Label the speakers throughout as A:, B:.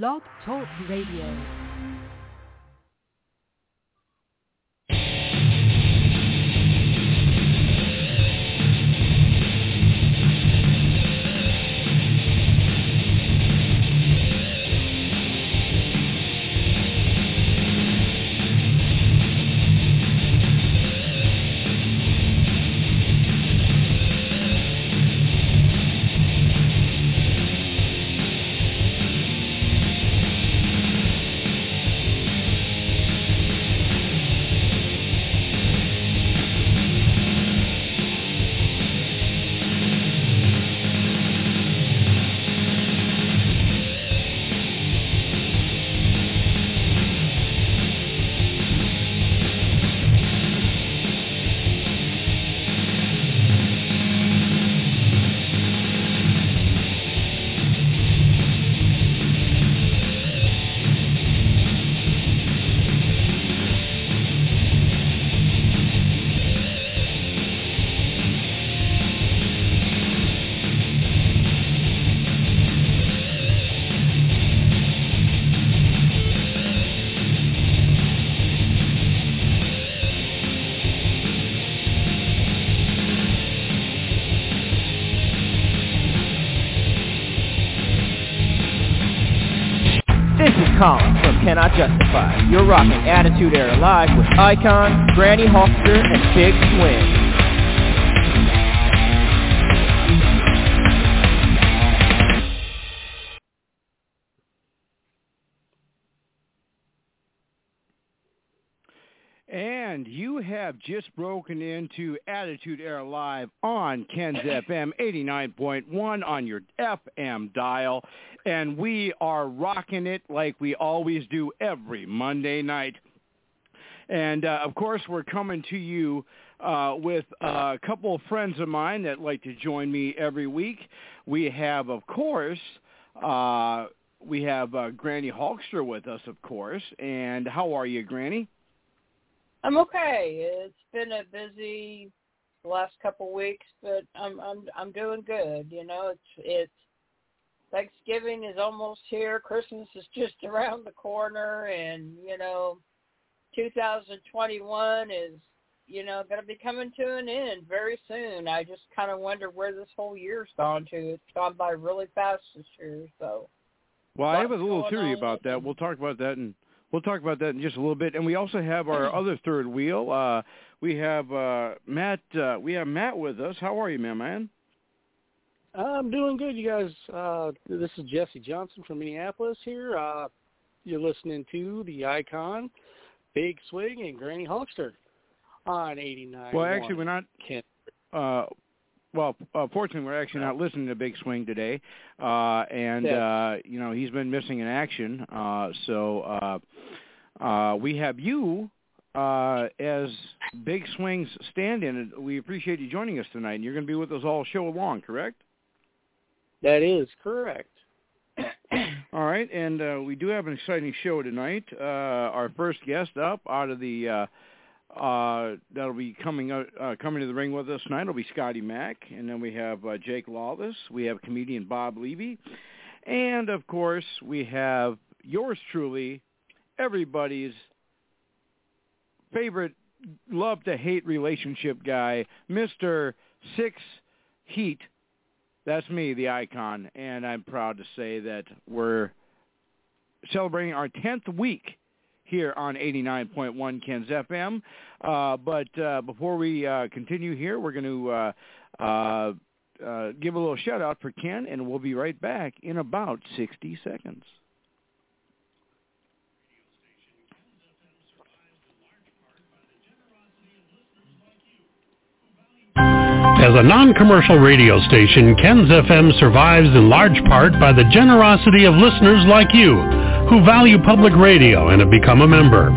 A: Blog Talk Radio.
B: Cannot Justify. You're rocking Attitude Era Live with Icon, Granny Hulkster, and Big Swing.
C: Have just broken into Attitude Era Live on Ken's FM 89.1 on your FM dial. And we are rocking it like we always do every Monday night. And uh, of course, we're coming to you uh, with a couple of friends of mine that like to join me every week. We have, of course, uh, we have uh, Granny Hulkster with us, of course. And how are you, Granny?
D: I'm okay. It's been a busy last couple weeks, but I'm I'm I'm doing good. You know, it's it's Thanksgiving is almost here. Christmas is just around the corner, and you know, 2021 is you know going to be coming to an end very soon. I just kind of wonder where this whole year's gone to. It's gone by really fast this year. So,
C: Well, I have a little theory
D: on
C: about that. We'll talk about that and we'll talk about that in just a little bit. And we also have our other third wheel. Uh we have uh Matt uh we have Matt with us. How are you, man, man?
E: I'm doing good, you guys. Uh, this is Jesse Johnson from Minneapolis here. Uh, you're listening to the Icon, Big Swing, and Granny Hulkster on 89.
C: Well, actually we're not
E: Kent.
C: uh well, uh, fortunately, we're actually not listening to Big Swing today, uh, and uh, you know he's been missing in action. Uh, so uh, uh, we have you uh, as Big Swing's stand-in. We appreciate you joining us tonight, and you're going to be with us all show long, correct?
E: That is correct.
C: All right, and uh, we do have an exciting show tonight. Uh, our first guest up out of the uh, uh, that'll be coming out, uh, coming to the ring with us tonight. It'll be Scotty Mack, and then we have uh, Jake Lawless. We have comedian Bob Levy, and of course we have yours truly, everybody's favorite love to hate relationship guy, Mister Six Heat. That's me, the icon, and I'm proud to say that we're celebrating our 10th week here on 89.1 Ken's FM. Uh, but uh, before we uh, continue here, we're going to uh, uh, uh, give a little shout out for Ken, and we'll be right back in about 60 seconds.
F: As a non-commercial radio station, Ken's FM survives in large part by the generosity of listeners like you who value public radio and have become a member.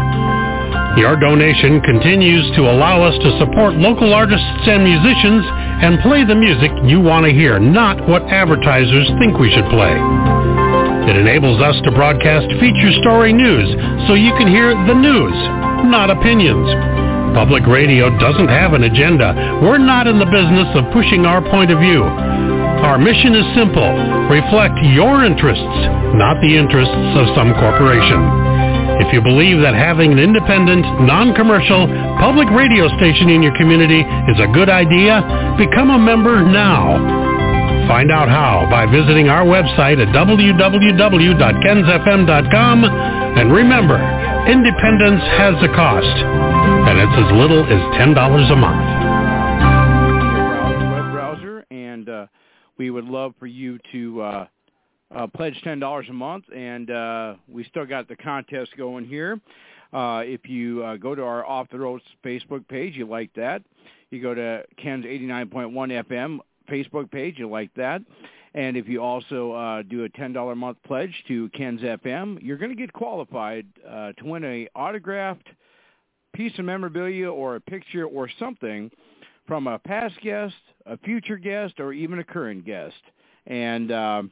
F: Your donation continues to allow us to support local artists and musicians and play the music you want to hear, not what advertisers think we should play. It enables us to broadcast feature story news so you can hear the news, not opinions. Public radio doesn't have an agenda. We're not in the business of pushing our point of view. Our mission is simple. Reflect your interests, not the interests of some corporation. If you believe that having an independent, non-commercial, public radio station in your community is a good idea, become a member now. Find out how by visiting our website at www.kensfm.com and remember, independence has a cost, and it's as little as $10 a month.
C: Web browser, and uh, we would love for you to uh, uh, pledge ten dollars a month, and uh, we still got the contest going here. Uh, if you uh, go to our Off the Roads Facebook page, you like that. You go to Ken's 89.1 FM Facebook page, you like that. And if you also uh, do a $10 a month pledge to Ken's FM, you're going to get qualified uh, to win a autographed piece of memorabilia or a picture or something from a past guest, a future guest, or even a current guest. And uh,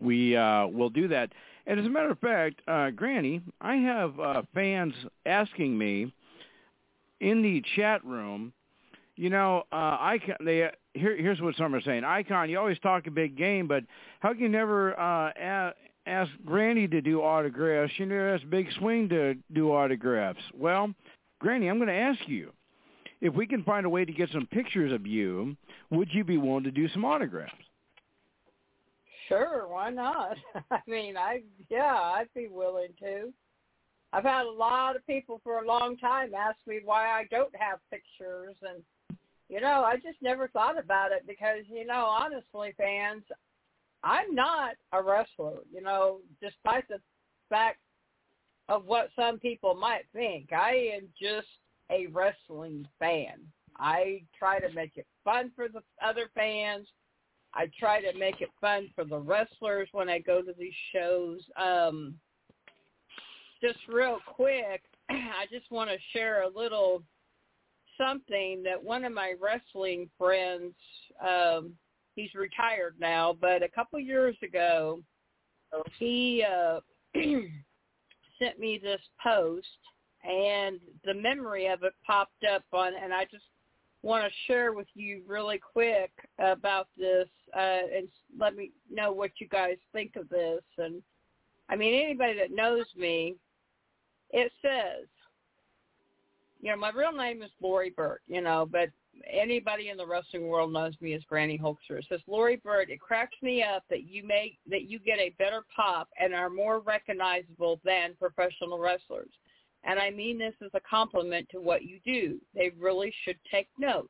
C: we uh, will do that. And as a matter of fact, uh, Granny, I have uh, fans asking me in the chat room, you know, uh, I can, they here, here's what some are saying. Icon, you always talk a big game, but how can you never uh, a- ask Granny to do autographs? You never ask Big Swing to do autographs. Well, Granny, I'm going to ask you, if we can find a way to get some pictures of you, would you be willing to do some autographs?
D: Sure, why not? I mean, I yeah, I'd be willing to. I've had a lot of people for a long time ask me why I don't have pictures and you know, I just never thought about it because, you know, honestly, fans, I'm not a wrestler, you know, despite the fact of what some people might think. I am just a wrestling fan. I try to make it fun for the other fans. I try to make it fun for the wrestlers when I go to these shows. Um, just real quick, I just want to share a little something that one of my wrestling friends, um, he's retired now, but a couple years ago, he uh, sent me this post, and the memory of it popped up on, and I just want to share with you really quick about this, uh, and let me know what you guys think of this. And I mean, anybody that knows me, it says, you know, my real name is Lori Burt, you know, but anybody in the wrestling world knows me as Granny Hulkster. It says, Lori Burt, it cracks me up that you make that you get a better pop and are more recognizable than professional wrestlers. And I mean this as a compliment to what you do. They really should take notes.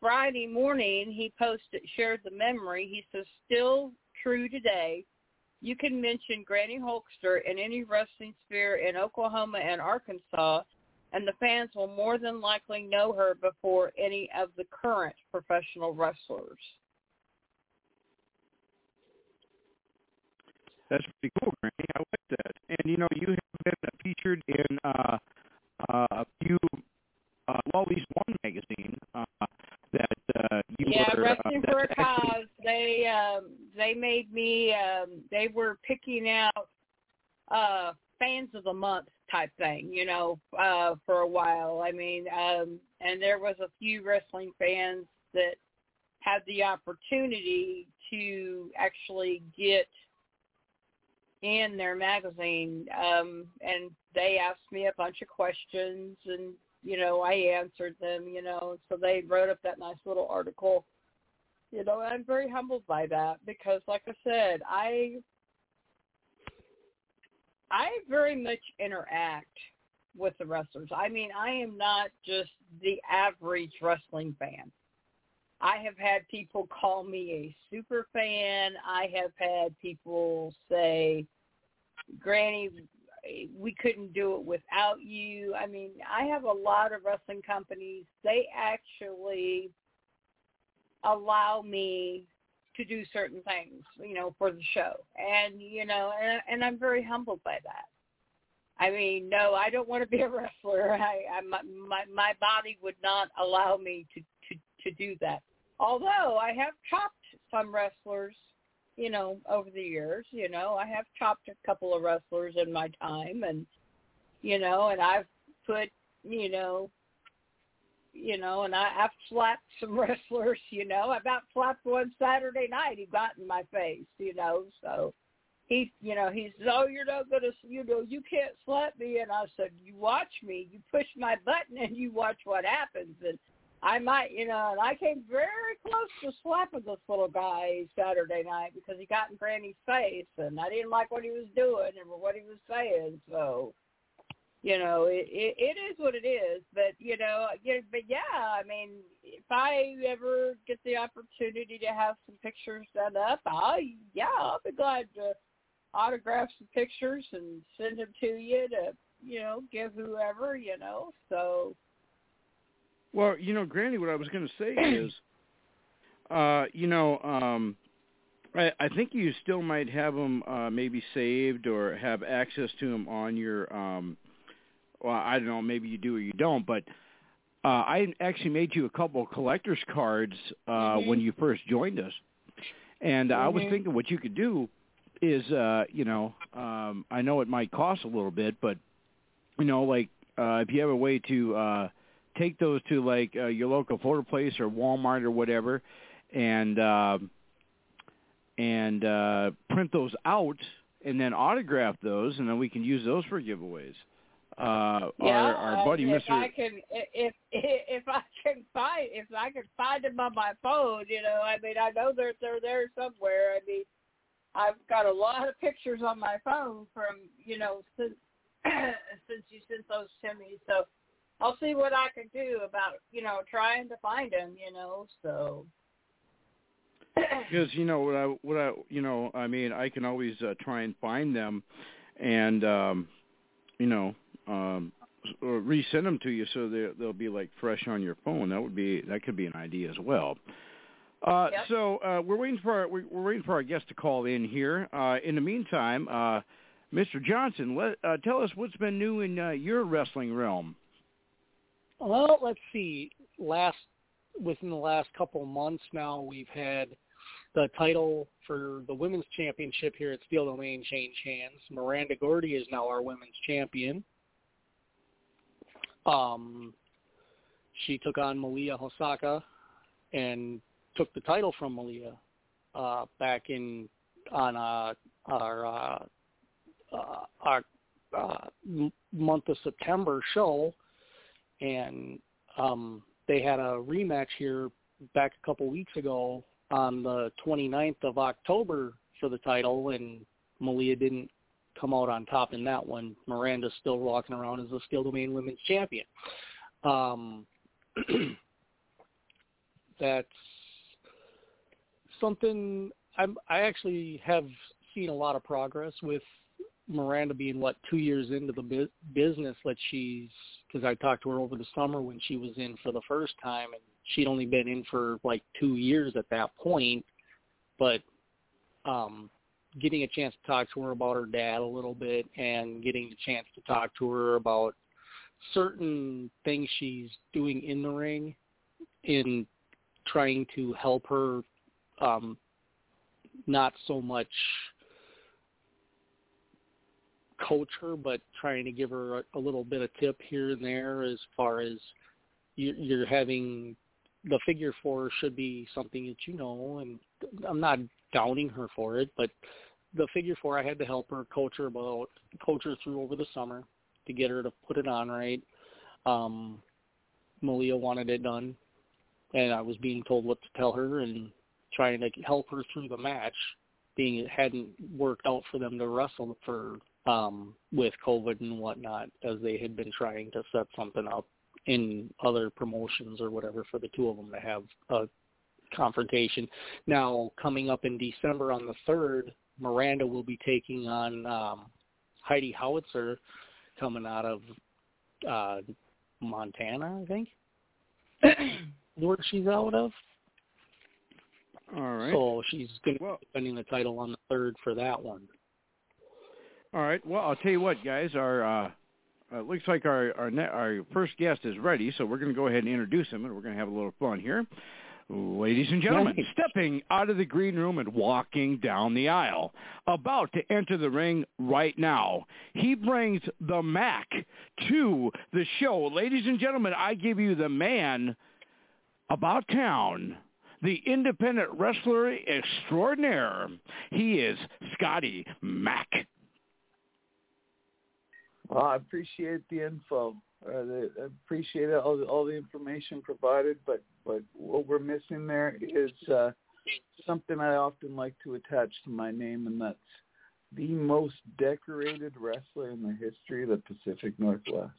D: Friday morning, he posted, shared the memory. He says, still true today. You can mention Granny Hulkster in any wrestling sphere in Oklahoma and Arkansas, and the fans will more than likely know her before any of the current professional wrestlers.
C: That's pretty cool, Granny. I like that. And you know, you have been featured in uh, uh, a few uh, well, at least one magazine uh, that uh, you
D: yeah,
C: were.
D: Wrestling
C: uh,
D: for a
C: actually-
D: Cause. They um, they made me. Um, they were picking out uh, fans of the month type thing, you know, uh, for a while. I mean, um, and there was a few wrestling fans that had the opportunity to actually get in their magazine um and they asked me a bunch of questions and you know I answered them you know so they wrote up that nice little article you know I'm very humbled by that because like I said I I very much interact with the wrestlers. I mean, I am not just the average wrestling fan. I have had people call me a super fan. I have had people say, Granny, we couldn't do it without you. I mean, I have a lot of wrestling companies. They actually allow me to do certain things, you know, for the show. And, you know, and, and I'm very humbled by that. I mean, no, I don't want to be a wrestler. I, I my, my my body would not allow me to to to do that. Although I have chopped some wrestlers, you know, over the years. You know, I have chopped a couple of wrestlers in my time, and you know, and I've put, you know, you know, and I, I've slapped some wrestlers, you know. I about slapped one Saturday night. He got in my face, you know. So he, you know, he says, "Oh, you're not gonna, you know, you can't slap me." And I said, "You watch me. You push my button, and you watch what happens." And I might, you know, and I came very close to slapping this little guy Saturday night because he got in Granny's face, and I didn't like what he was doing and what he was saying. So, you know, it it, it is what it is. But you know, yeah, but yeah, I mean, if I ever get the opportunity to have some pictures done up, I yeah, I'll be glad to autograph some pictures and send them to you to you know give whoever you know. So
C: Well, you know, Granny, what I was going to say is, uh, you know, um, I, I think you still might have them uh, maybe saved or have access to them on your. Um, well, I don't know. Maybe you do or you don't, but uh, I actually made you a couple of collector's cards uh,
D: Mhm.
C: when you first joined us, and I was
D: Mhm.
C: thinking what you could do is, uh, you know, um, I know it might cost a little bit, but you know, like uh, if you have a way to. Uh, take those to like uh, your local photo place or Walmart or whatever, and uh, and uh, print those out and then autograph those, and then we can use those for giveaways. Uh,
D: yeah,
C: our, our buddy,
D: if
C: Mister.
D: I can, if if if I can find if I can find them on my phone, you know, I mean, I know they're they're there somewhere. I mean, I've got a lot of pictures on my phone from you know since since you sent those to me, so I'll see what I can do about you know trying to find them, you know. So
C: because you know what I what I you know I mean I can always uh, try and find them, and um, you know um, or resend them to you so they they'll be like fresh on your phone. That would be that could be an idea as well. Uh,
D: Yep.
C: So uh, we're waiting for our, we're we're waiting for our guest to call in here. Uh, in the meantime, uh, Mr. Johnson, let uh, tell us what's been new in uh, your wrestling realm.
E: Well, let's see. Last within the last couple of months now, we've had the title for the women's championship here at Steel Domain change hands. Miranda Gordy is now our women's champion. Um, she took on Malia Hosaka and took the title from Malia uh, back in on uh, our uh, uh, our uh, month of September show. And um, they had a rematch here back a couple weeks ago on the 29th of October for the title, and Malia didn't come out on top in that one. Miranda's still walking around as the Steel Domain Women's Champion. Um, that's something I'm, I actually have seen a lot of progress with Miranda being what two years into the bu- business that she's because I talked to her over the summer when she was in for the first time and she'd only been in for like two years at that point but um getting a chance to talk to her about her dad a little bit and getting the chance to talk to her about certain things she's doing in the ring in trying to help her um not so much coach her, but trying to give her a, a little bit of tip here and there as far as you, you're having the figure four should be something that you know, and I'm not downing her for it, but the figure four I had to help her coach her about coach her through over the summer to get her to put it on right. Um, Malia wanted it done, and I was being told what to tell her and trying to help her through the match being it hadn't worked out for them to wrestle for um with COVID and whatnot as they had been trying to set something up in other promotions or whatever for the two of them to have a confrontation. Now coming up in December on the third, Miranda will be taking on um Heidi Howitzer coming out of uh Montana, I think. Where she's out of.
C: All right.
E: So she's going to
C: Well-
E: be defending the title on the third for that one.
C: All right. Well, I'll tell you what, guys. Our uh, uh, looks like our our, ne- our first guest is ready, so we're going to go ahead and introduce him, and we're going to have a little fun here. Ladies and gentlemen,
A: Nice.
C: stepping out of the green room and walking down the aisle, about to enter the ring right now, he brings the Mac to the show. Ladies and gentlemen, I give you the man about town, the independent wrestler extraordinaire. He is Scotty Mac.
A: Well, I appreciate the info. Uh, the, appreciate all the, all the information provided, but but what we're missing there is uh, something I often like to attach to my name, and that's the most decorated wrestler in the history of the Pacific Northwest.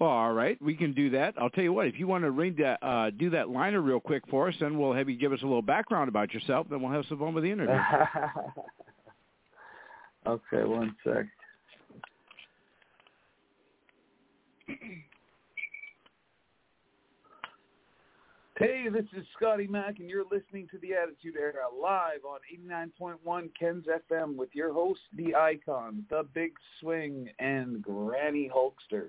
C: Well, all right, we can do that. I'll tell you what, if you want to ring that, uh, do that liner real quick for us, then we'll have you give us a little background about yourself. Then we'll have some fun with the interview.
A: okay, one sec. Hey, this is Scotty Mack, and you're listening to the Attitude Era live on 89.1 Ken's FM with your host, the Icon, the Big Swing, and Granny Hulkster.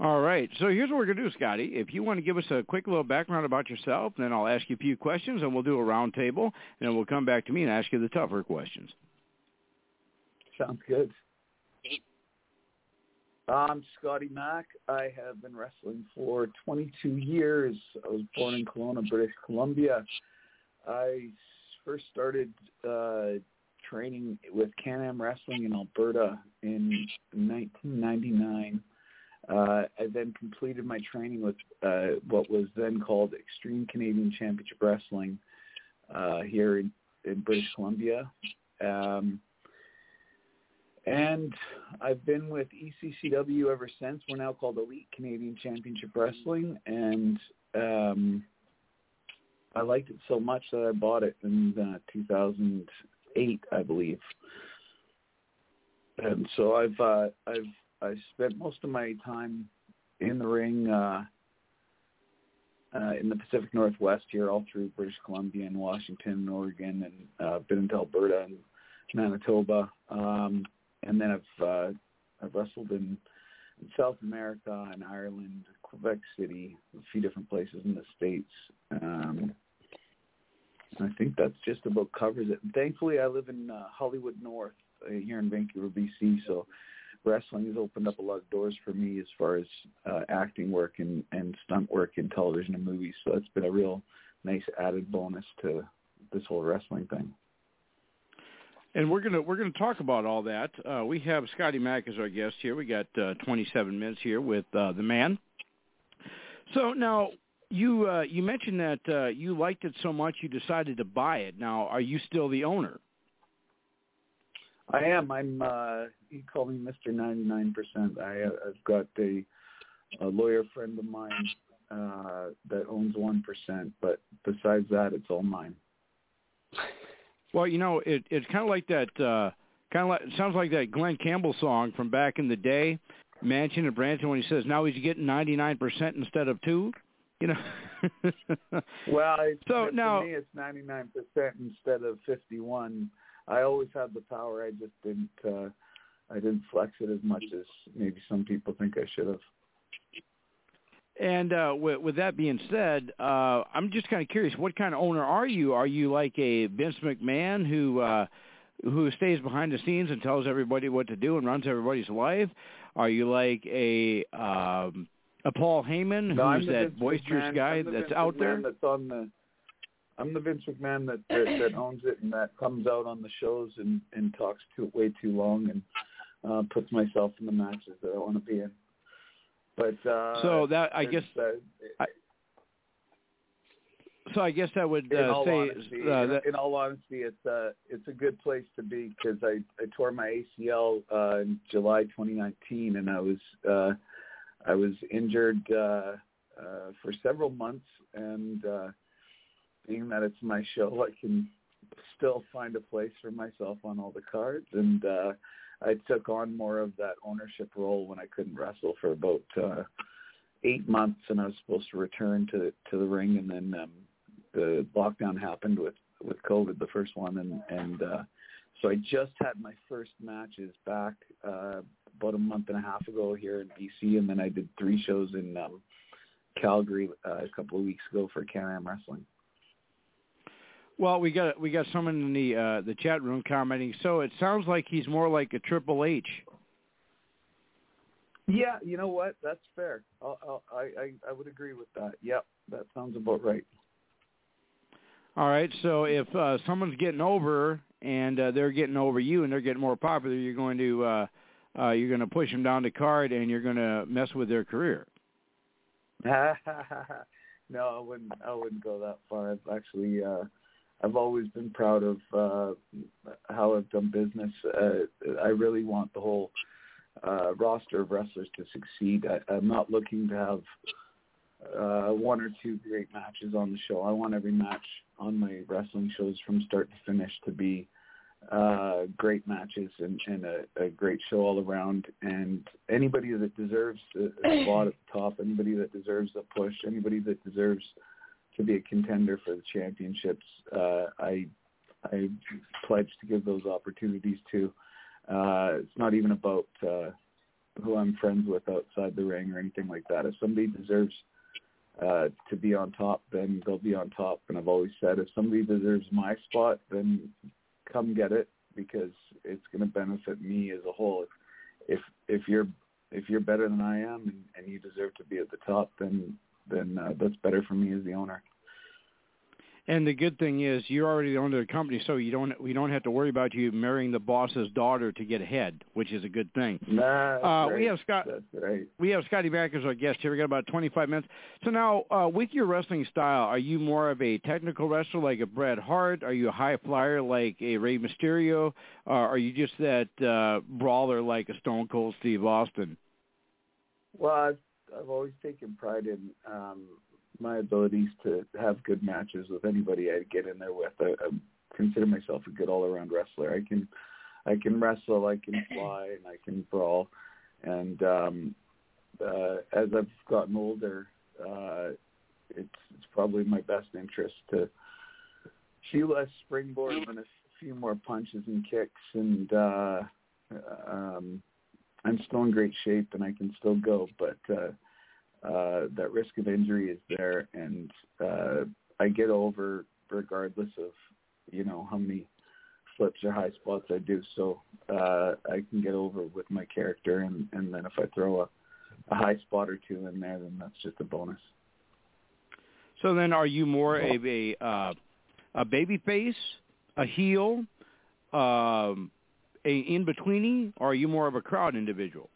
C: All right. So here's what we're going to do, Scotty. If you want to give us a quick little background about yourself, then I'll ask you a few questions, and we'll do a round table, and then we'll come back to me and ask you the tougher questions.
A: Sounds good. I'm Scotty Mack. I have been wrestling for 22 years. I was born in Kelowna, British Columbia. I first started uh, training with Can-Am Wrestling in Alberta in 1999. Uh, I then completed my training with uh, what was then called Extreme Canadian Championship Wrestling uh, here in, in British Columbia. Um, and I've been with ECCW ever since. We're now called Elite Canadian Championship Wrestling, and um, I liked it so much that I bought it in uh, 2008, I believe. And so I've uh, I've I spent most of my time in the ring uh, uh, in the Pacific Northwest here, all through British Columbia and Washington and Oregon, and uh, been into Alberta and Manitoba. Um, and then I've uh, I've wrestled in, in South America and Ireland, Quebec City, a few different places in the states. Um, I think that's just about covers it. Thankfully, I live in uh, Hollywood North uh, here in Vancouver, BC, so wrestling has opened up a lot of doors for me as far as uh, acting work and, and stunt work in television and movies. So it's been a real nice added bonus to this whole wrestling thing.
C: And we're gonna we're gonna talk about all that. Uh, we have Scotty Mack as our guest here. We got uh, 27 minutes here with uh, the man. So now you uh, you mentioned that uh, you liked it so much you decided to buy it. Now, are you still the owner?
A: I am. I'm. Uh, you call me Mister Ninety Nine Percent. I, I've got a, a lawyer friend of mine uh, that owns one percent, but besides that, it's all mine.
C: Well, you know, it it's kind of like that. Uh, kind of like sounds like that Glen Campbell song from back in the day, Mansion and Branson, when he says now he's getting 99 percent instead of two. You know.
A: Well, it's,
C: So now-
A: me, it's ninety nine percent instead of fifty one. I always had the power. I just didn't. Uh, I didn't flex it as much as maybe some people think I should have.
C: And uh, with, with that being said, uh, I'm just kind of curious. What kind of owner are you? Are you like a Vince McMahon who uh, who stays behind the scenes and tells everybody what to do and runs everybody's life? Are you like a um, a Paul Heyman
A: No,
C: who's that boisterous
A: McMahon-
C: guy that's
A: Vince
C: out
A: McMahon
C: there?
A: That's on the. I'm the Vince McMahon that, that that owns it and that comes out on the shows and and talks too way too long and uh, puts myself in the matches that I want to be in. But uh,
C: So that I guess
A: uh,
C: I- so. I guess that would uh, say
A: honesty,
C: uh,
A: in,
C: that,
A: in all honesty, it's a it's a good place to be because I I tore my ACL uh, in July 2019, and I was uh, I was injured uh, uh, for several months, and uh, being that it's my show, I can still find a place for myself on all the cards, and uh, I took on more of that ownership role when I couldn't wrestle for about uh, eight months, and I was supposed to return to to the ring, and then um, the lockdown happened with with COVID, the first one, and and uh, so I just had my first matches back uh, about a month and a half ago here in BC, and then I did three shows in um, Calgary uh, a couple of weeks ago for Can-Am Wrestling.
C: Well, we got we got someone in the uh, the chat room commenting. So it sounds like he's more like a Triple H.
A: Yeah, you know what? That's fair. I'll, I'll, I I I would agree with that. Yep, that sounds about right.
C: All right. So if uh, someone's getting over and uh, they're getting over you and they're getting more popular, you're going to uh, uh, you're going to push them down the card and you're going to mess with their career.
A: no, I wouldn't. I wouldn't go that far. I've actually, uh, I've always been proud of uh, how I've done business. Uh, I really want the whole uh, roster of wrestlers to succeed. I, I'm not looking to have uh, one or two great matches on the show. I want every match on my wrestling shows from start to finish to be uh, great matches and, and a, a great show all around. And anybody that deserves a, a spot at the top, anybody that deserves a push, anybody that deserves to be a contender for the championships, uh, I I pledge to give those opportunities to. Uh, it's not even about uh, who I'm friends with outside the ring or anything like that. If somebody deserves uh, to be on top, then they'll be on top. And I've always said, if somebody deserves my spot, then come get it because it's going to benefit me as a whole. If if you're if you're better than I am and, and you deserve to be at the top, then then uh, that's better for me as the owner.
C: And the good thing is you're already the owner of the company, so you don't we don't have to worry about you marrying the boss's daughter to get ahead, which is a good thing.
A: Uh,
C: we have Scott.
A: That's right.
C: We have Scotty Mack as our guest here. We got about 25 minutes. So now, uh, with your wrestling style, are you more of a technical wrestler like a Bret Hart? Are you a high flyer like a Rey Mysterio? Or are you just that uh, brawler like a Stone Cold Steve Austin?
A: Well, I've I've always taken pride in um, my abilities to have good matches with anybody I get in there with. I, I consider myself a good all-around wrestler. I can, I can wrestle, I can fly, and I can brawl. And um, uh, as I've gotten older, uh, it's it's probably my best interest to few less springboard and a few more punches and kicks. And uh, um, I'm still in great shape, and I can still go, but. Uh, uh, that risk of injury is there, and uh, I get over regardless of you know how many flips or high spots I do. So uh, I can get over with my character, and, and then if I throw a, a high spot or two in there, then that's just a bonus.
C: So then, are you more of a uh, a baby face, a heel, um, a in betweeny, or are you more of a crowd individual?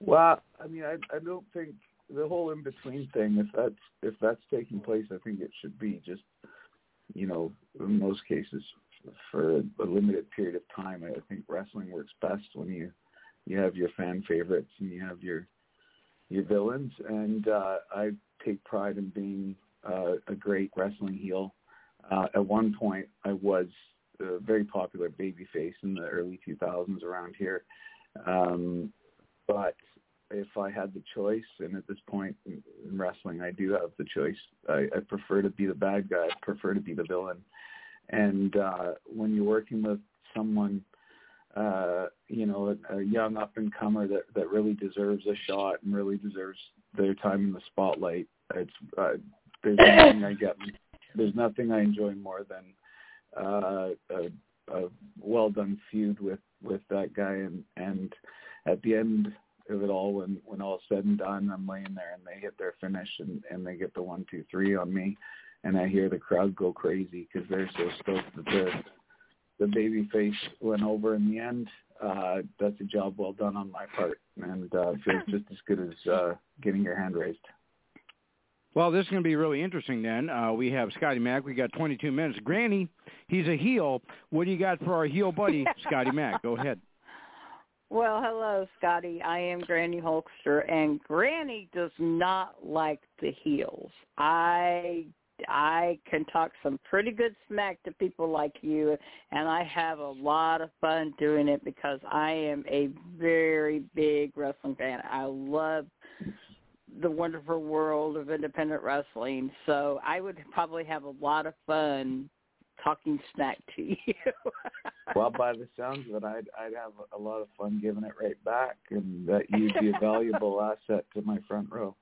A: Well, I mean, I I don't think the whole in between thing. If that's if that's taking place, I think it should be just you know in most cases for a limited period of time. I think wrestling works best when you you have your fan favorites and you have your your villains. And uh, I take pride in being uh, a great wrestling heel. Uh, at one point, I was a very popular babyface in the early 2000s around here. Um, but if I had the choice, and at this point in wrestling, I do have the choice. I, I prefer to be the bad guy. I prefer to be the villain. And uh, when you're working with someone, uh, you know, a, a young up and comer that that really deserves a shot and really deserves their time in the spotlight, it's uh, there's nothing I get. There's nothing I enjoy more than uh, a, a well done feud with with that guy, and and at the end of it all when when all's said and done i'm laying there and they hit their finish and and they get the one two three on me and i hear the crowd go crazy because they're so stoked that the the baby face went over in the end uh that's a job well done on my part and uh feels just as good as uh getting your hand raised
C: well, this is going to be really interesting then. Uh, we have Scotty Mack. We got 22 minutes. Granny, he's a heel. What do you got for our heel buddy, Scotty Mack? Go ahead.
D: Well, hello, Scotty. I am Granny Hulkster, and Granny does not like the heels. I I can talk some pretty good smack to people like you, and I have a lot of fun doing it because I am a very big wrestling fan. I love the wonderful world of independent wrestling, so I would probably have a lot of fun talking smack to you.
A: well, by the sounds of it, I'd I'd have a lot of fun giving it right back, and that you'd be a valuable asset to my front row.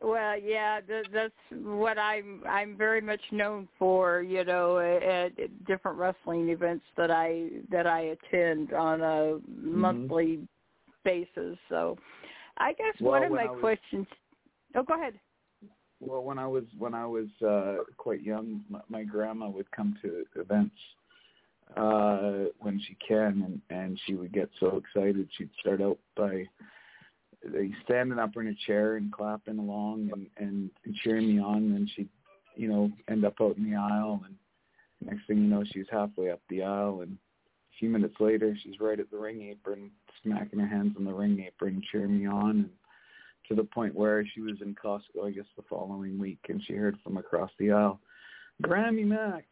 D: Well, yeah, th- that's what I'm. I'm very much known for. You know, at, at different wrestling events that I that I attend on a
A: Mm-hmm.
D: monthly basis. So, I guess
A: Well,
D: one of my
A: was-
D: questions. Oh, go ahead.
A: Well, when I was when I was uh, quite young, my, my grandma would come to events uh, when she can, and, and she would get so excited. She'd start out by standing up in a chair and clapping along and, and, and cheering me on, and she'd you know end up out in the aisle, and next thing you know, she's halfway up the aisle, and a few minutes later, she's right at the ring apron, smacking her hands on the ring apron, cheering me on, and to the point where she was in Costco, I guess, the following week, and she heard from across the aisle, Grammy Mac.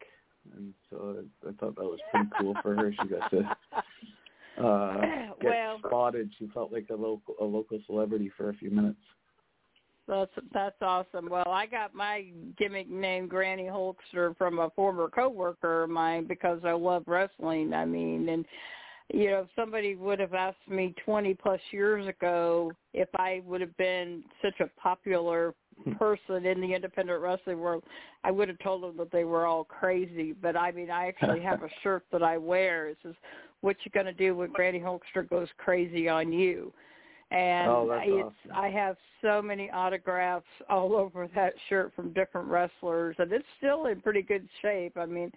A: And so I, I thought that was pretty cool for her. She got to uh, get
D: Well-
A: spotted. She felt like a local a local celebrity for a few minutes.
D: That's that's awesome. Well, I got my gimmick name Granny Hulkster from a former coworker of mine because I love wrestling. I mean, and you know, if somebody would have asked me 20 plus years ago if I would have been such a popular hmm. person in the independent wrestling world, I would have told them that they were all crazy. But I mean, I actually have a shirt that I wear. It says, "What you gonna do when Granny Hulkster goes crazy on you?" And
A: Oh,
D: it's
A: awesome.
D: I have so many autographs all over that shirt from different wrestlers, and it's still in pretty good shape. I mean,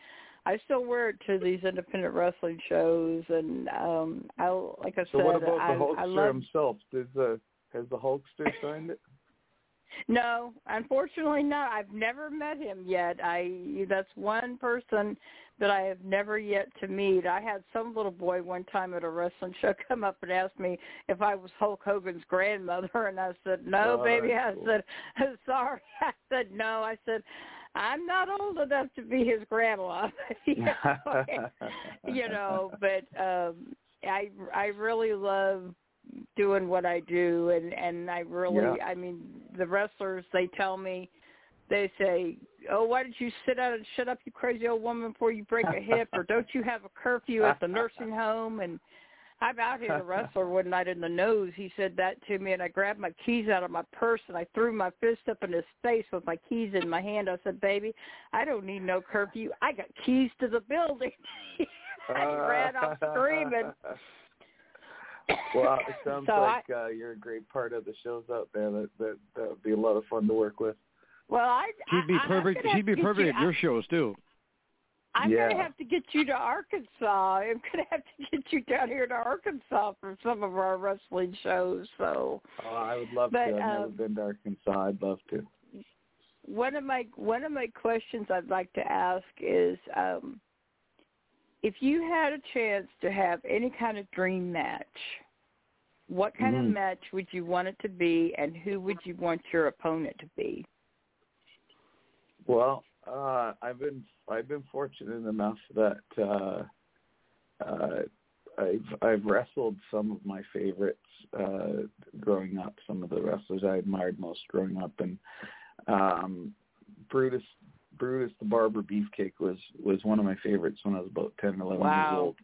D: I still wear it to these independent wrestling shows, and um I like I
A: So
D: said,
A: what about
D: I,
A: the Hulkster
D: I love
A: himself? Does the has the Hulkster signed it?
D: No, unfortunately not. I've never met him yet. I that's one person that I have never yet to meet. I had some little boy one time at a wrestling show come up and ask me if I was Hulk Hogan's grandmother and I said, "No,
A: Oh,
D: baby." I
A: cool.
D: said, "Sorry." I said, "No." I said, "I'm not old enough to be his grandma." you know, you know, but um I I really love doing what I do and and I really
A: Yeah.
D: I mean the wrestlers they tell me they say, "Oh, why don't you sit down and shut up, you crazy old woman, before you break a hip?" or "Don't you have a curfew at the nursing home?" And I'm out here a wrestler one night in the nose. He said that to me, and I grabbed my keys out of my purse and I threw my fist up in his face with my keys in my hand. I said, "Baby, I don't need no curfew. I got keys to the building." I ran off screaming.
A: well, it sounds
D: So
A: like uh, you're a great part of the shows out there. That that that would be a lot of fun to work with.
D: Well, I
C: She'd be
D: I-
C: perfect.
D: gonna have
C: She'd be perfect
D: you-
C: at your shows too.
D: I'm
A: Yeah.
D: gonna have to get you to Arkansas. I'm gonna have to get you down here to Arkansas for some of our wrestling shows. So
A: Oh, I would love
D: But,
A: to. I've never
D: um,
A: been to Arkansas. I'd love to.
D: one of my one of my questions I'd like to ask is um, if you had a chance to have any kind of dream match, what kind of
A: Mhm.
D: match would you want it to be, and who would you want your opponent to be?
A: Well, uh, I've been I've been fortunate enough that uh, uh, I've I've wrestled some of my favorites uh, growing up. Some of the wrestlers I admired most growing up, and um, Brutus Brutus the Barber Beefcake was was one of my favorites when I was about ten or eleven
D: Wow.
A: years old.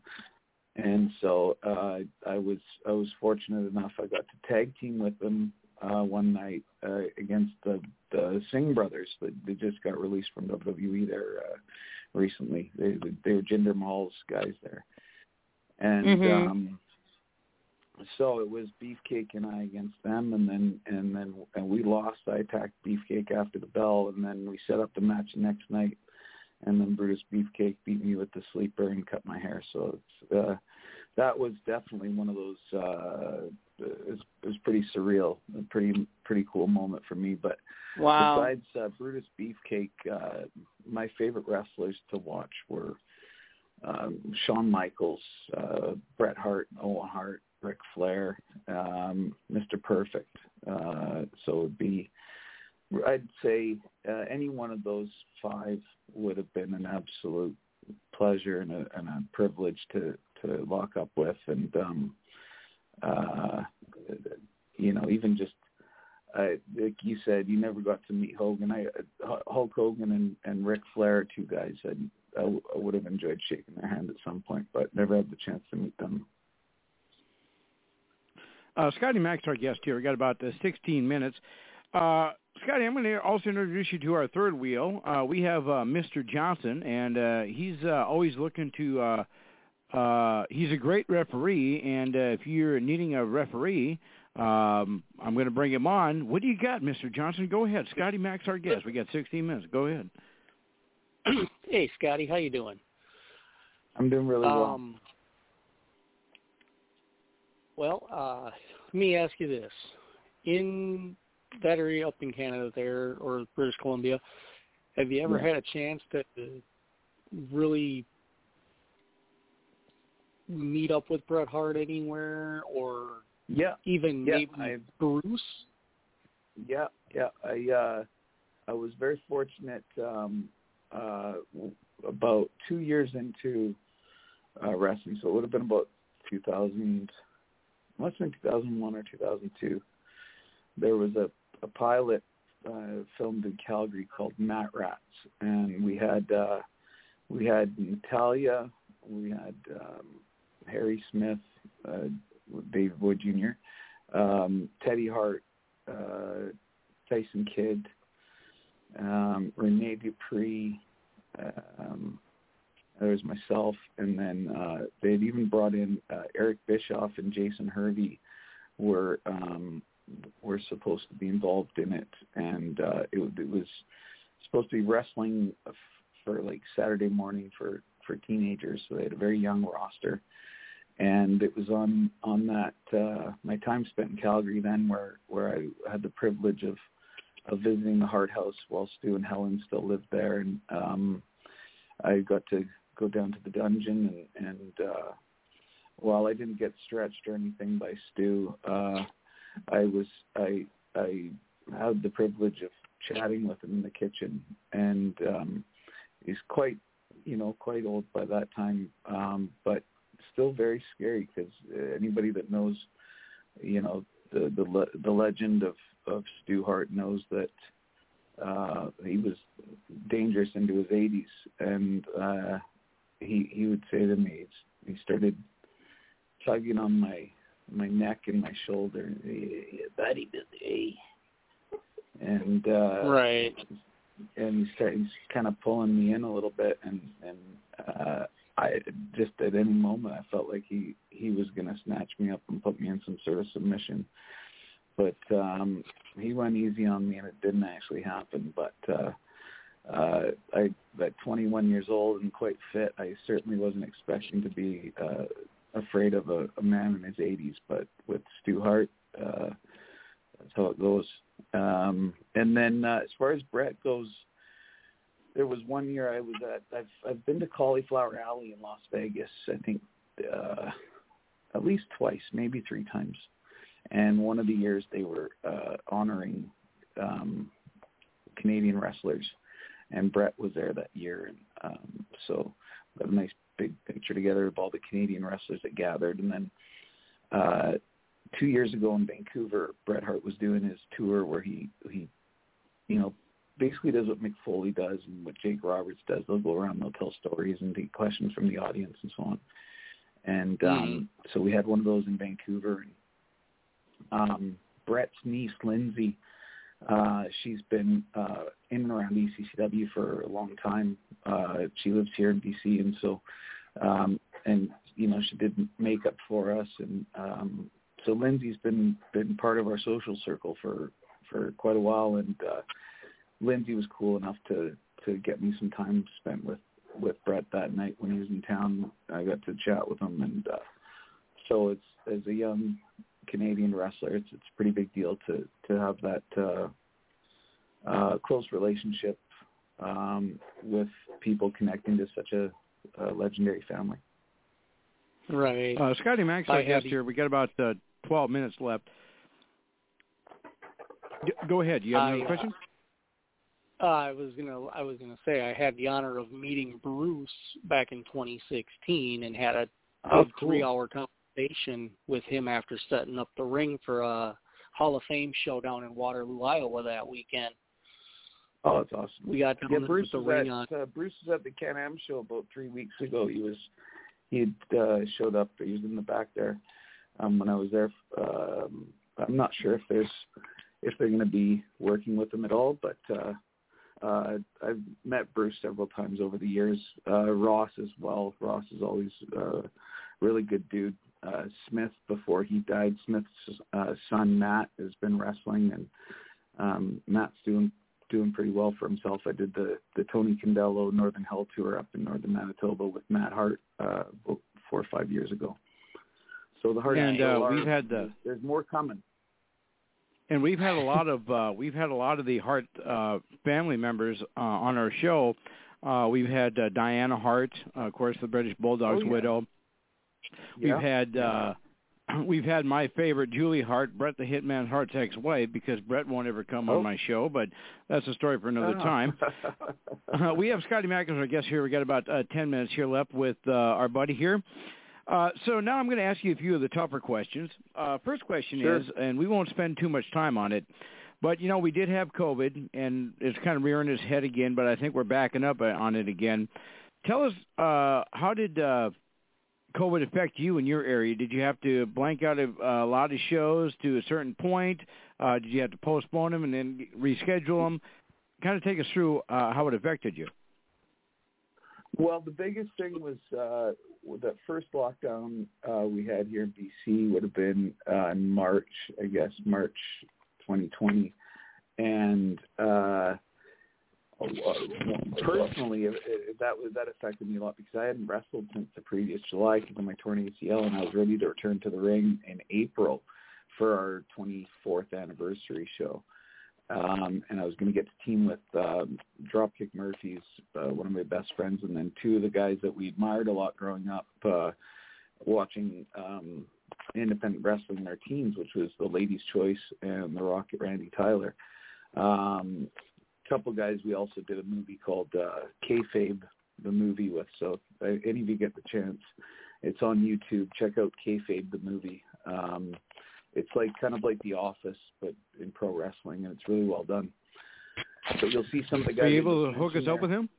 A: And so uh, I was I was fortunate enough I got to tag team with them uh, one night uh, against the the Singh brothers. They, they just got released from WWE there uh, recently. They they were Jinder Mahal's guys there, and
D: Mhm.
A: um, so it was Beefcake and I against them, and then and then and we lost. I attacked Beefcake after the bell, and then we set up the match the next night. And then Brutus Beefcake beat me with the sleeper and cut my hair. So it's, uh, that was definitely one of those. Uh, it, was, it was pretty surreal, a pretty pretty cool moment for me. But
D: Wow.
A: Besides uh, Brutus Beefcake, uh, my favorite wrestlers to watch were um, Shawn Michaels, uh, Bret Hart, Owen Hart, Ric Flair, um, Mr. Perfect. Uh, so it would be, I'd say, uh, any one of those five would have been an absolute pleasure and a, and a privilege to to lock up with, and um, uh, you know, even just uh, like you said, you never got to meet Hogan. I uh, Hulk Hogan and and Ric Flair, two guys that would have enjoyed shaking their hand at some point, but never had the chance to meet them.
C: Uh, Scotty Mack's our guest here. We got about uh, 16 minutes. Uh, Scotty, I'm going to also introduce you to our third wheel. Uh, we have uh, Mr. Johnson, and uh, he's uh, always looking to. Uh, uh, he's a great referee, and uh, if you're needing a referee, um, I'm going to bring him on. What do you got, Mr. Johnson? Go ahead. Scotty Max, our guest. We got 16 minutes. Go ahead.
E: hey, Scotty, how you doing?
A: I'm doing really well.
E: Um, well, uh, let me ask you this: in that area up in Canada, there or British Columbia, have you ever
A: Yeah.
E: had a chance to really meet up with Bret Hart anywhere, or
A: Yeah,
E: even
A: Yeah,
E: maybe
A: I've-
E: Bruce?
A: yeah, yeah. I uh, I was very fortunate. Um, uh, about two years into uh, wrestling, so it would have been about 2000, must have been 2001 or 2002. There was a, a pilot uh, filmed in Calgary called Mat Rats, and we had uh, we had Natalya, we had um, Harry Smith, uh, David Wood Jr., um, Teddy Hart, uh, Tyson Kidd, um, Rene Dupree. Um, there was myself, and then uh, they had even brought in uh, Eric Bischoff and Jason Hervey were um, were supposed to be involved in it, and uh, it, it was supposed to be wrestling for like Saturday morning for for teenagers. So they had a very young roster, and it was on on that uh, my time spent in Calgary then, where where I had the privilege of of visiting the Hart House while Stu and Helen still lived there, and um, I got to go down to the dungeon and and uh, while I didn't get stretched or anything by Stu, uh, I was I I had the privilege of chatting with him in the kitchen, and um, he's quite you know quite old by that time, um, but still very scary because anybody that knows you know the the le- the legend of of Stu Hart knows that uh he was dangerous into his 80s and uh he he would say to me he started tugging on my my neck and my shoulder buddy buddy and uh
E: Right.
A: and he started he's kind of pulling me in a little bit and and uh I just at any moment I felt like he he was going to snatch me up and put me in some sort of submission. But um he went easy on me and it didn't actually happen. But uh uh I at 21 years old and quite fit I certainly wasn't expecting to be uh afraid of a, a man in his 80s but with Stu Hart uh that's how it goes. Um and then uh, as far as Bret goes there was one year I was at I've I've been to Cauliflower Alley in Las Vegas I think uh at least twice maybe three times. And one of the years they were uh honoring um Canadian wrestlers. And Bret was there that year and um so got a nice big picture together of all the Canadian wrestlers that gathered. And then uh two years ago in Vancouver Bret Hart was doing his tour where he he you know basically does what Mick Foley does and what Jake Roberts does. They'll go around, they'll tell stories and take questions from the audience and so on. And um so we had one of those in Vancouver and um Bret's niece Lindsay uh she's been uh in and around ECCW for a long time. Uh she lives here in BC and so um and you know she did makeup for us and um so Lindsay's been been part of our social circle for for quite a while and uh Lindsay was cool enough to to get me some time spent with with Bret that night when he was in town. I got to chat with him, and uh, so it's as a young Canadian wrestler, it's it's a pretty big deal to to have that uh, uh, close relationship um, with people connecting to such a, a legendary family.
E: Right.
C: Uh, Scotty Mack's our
E: I
C: guest
E: had-
C: here. We got about uh, 12 minutes left. Go ahead. You have
E: I,
C: another
E: uh,
C: question?
E: Uh, I was gonna I was gonna say I had the honor of meeting Bruce back in 2016 and had a
A: Oh, cool.
E: three hour conversation with him after setting up the ring for a Hall of Fame show down in Waterloo, Iowa that weekend.
A: Oh, that's awesome.
E: We got
A: Yeah, Bruce
E: the ring
A: at
E: on.
A: uh, Bruce was at the Can Am show about three weeks ago. He was he had uh, showed up. He was in the back there um, when I was there. Um, I'm not sure if there's if they're going to be working with them at all. But uh, uh, I've met Bruce several times over the years. Uh, Ross as well. Ross is always uh, really good dude. Uh, Smith, before he died, Smith's uh, son Matt has been wrestling, and um, Matt's doing doing pretty well for himself. I did the the Tony Condello Northern Hell tour up in northern Manitoba with Matt Hart uh, four or five years ago. So the Hart
C: and uh, we've
A: had
C: the
A: there's more coming.
C: And we've had a lot of uh, we've had a lot of the Hart uh, family members uh, on our show. Uh, we've had uh, Diana Hart, uh, of course, the British Bulldog's
A: oh, yeah.
C: widow. We've had uh, we've had my favorite Julie Hart, Bret the Hitman Hart's ex-wife, because Bret won't ever come
A: oh.
C: on my show, but that's a story for another
A: oh.
C: time. uh, we have Scotty Mack as our guest here. We got about uh, ten minutes here left with uh, our buddy here. Uh, so now I'm going to ask you a few of the tougher questions. Uh, first question
A: sure.
C: is, and we won't spend too much time on it, but you know we did have COVID, and it's kind of rearing its head again. But I think we're backing up uh, on it again. Tell us, uh, how did uh, COVID affect you in your area? Did you have to blank out a, a lot of shows to a certain point? Uh, did you have to postpone them and then reschedule them? Kind of take us through uh, how it affected you.
A: Well, the biggest thing was uh, the first lockdown uh, we had here in BC would have been uh, in March, I guess, March 2020, and uh, personally, it, it, that was that affected me a lot because I hadn't wrestled since the previous July because of my torn ACL, and I was ready to return to the ring in April for our 24th anniversary show. Um, and I was going to get to team with um, Dropkick Murphys, uh, one of my best friends, and then two of the guys that we admired a lot growing up, uh, watching um, independent wrestling in our teens, which was the Ladies' Choice and the Rocket Randy Tyler. Um, a couple guys we also did a movie called uh, Kayfabe, the movie with. So if any of you get the chance, it's on YouTube. Check out Kayfabe, the movie. Um, it's like kind of like The Office, but in pro wrestling, and it's really well done. So you'll see some of the guys.
C: Are you able to hook us up with him?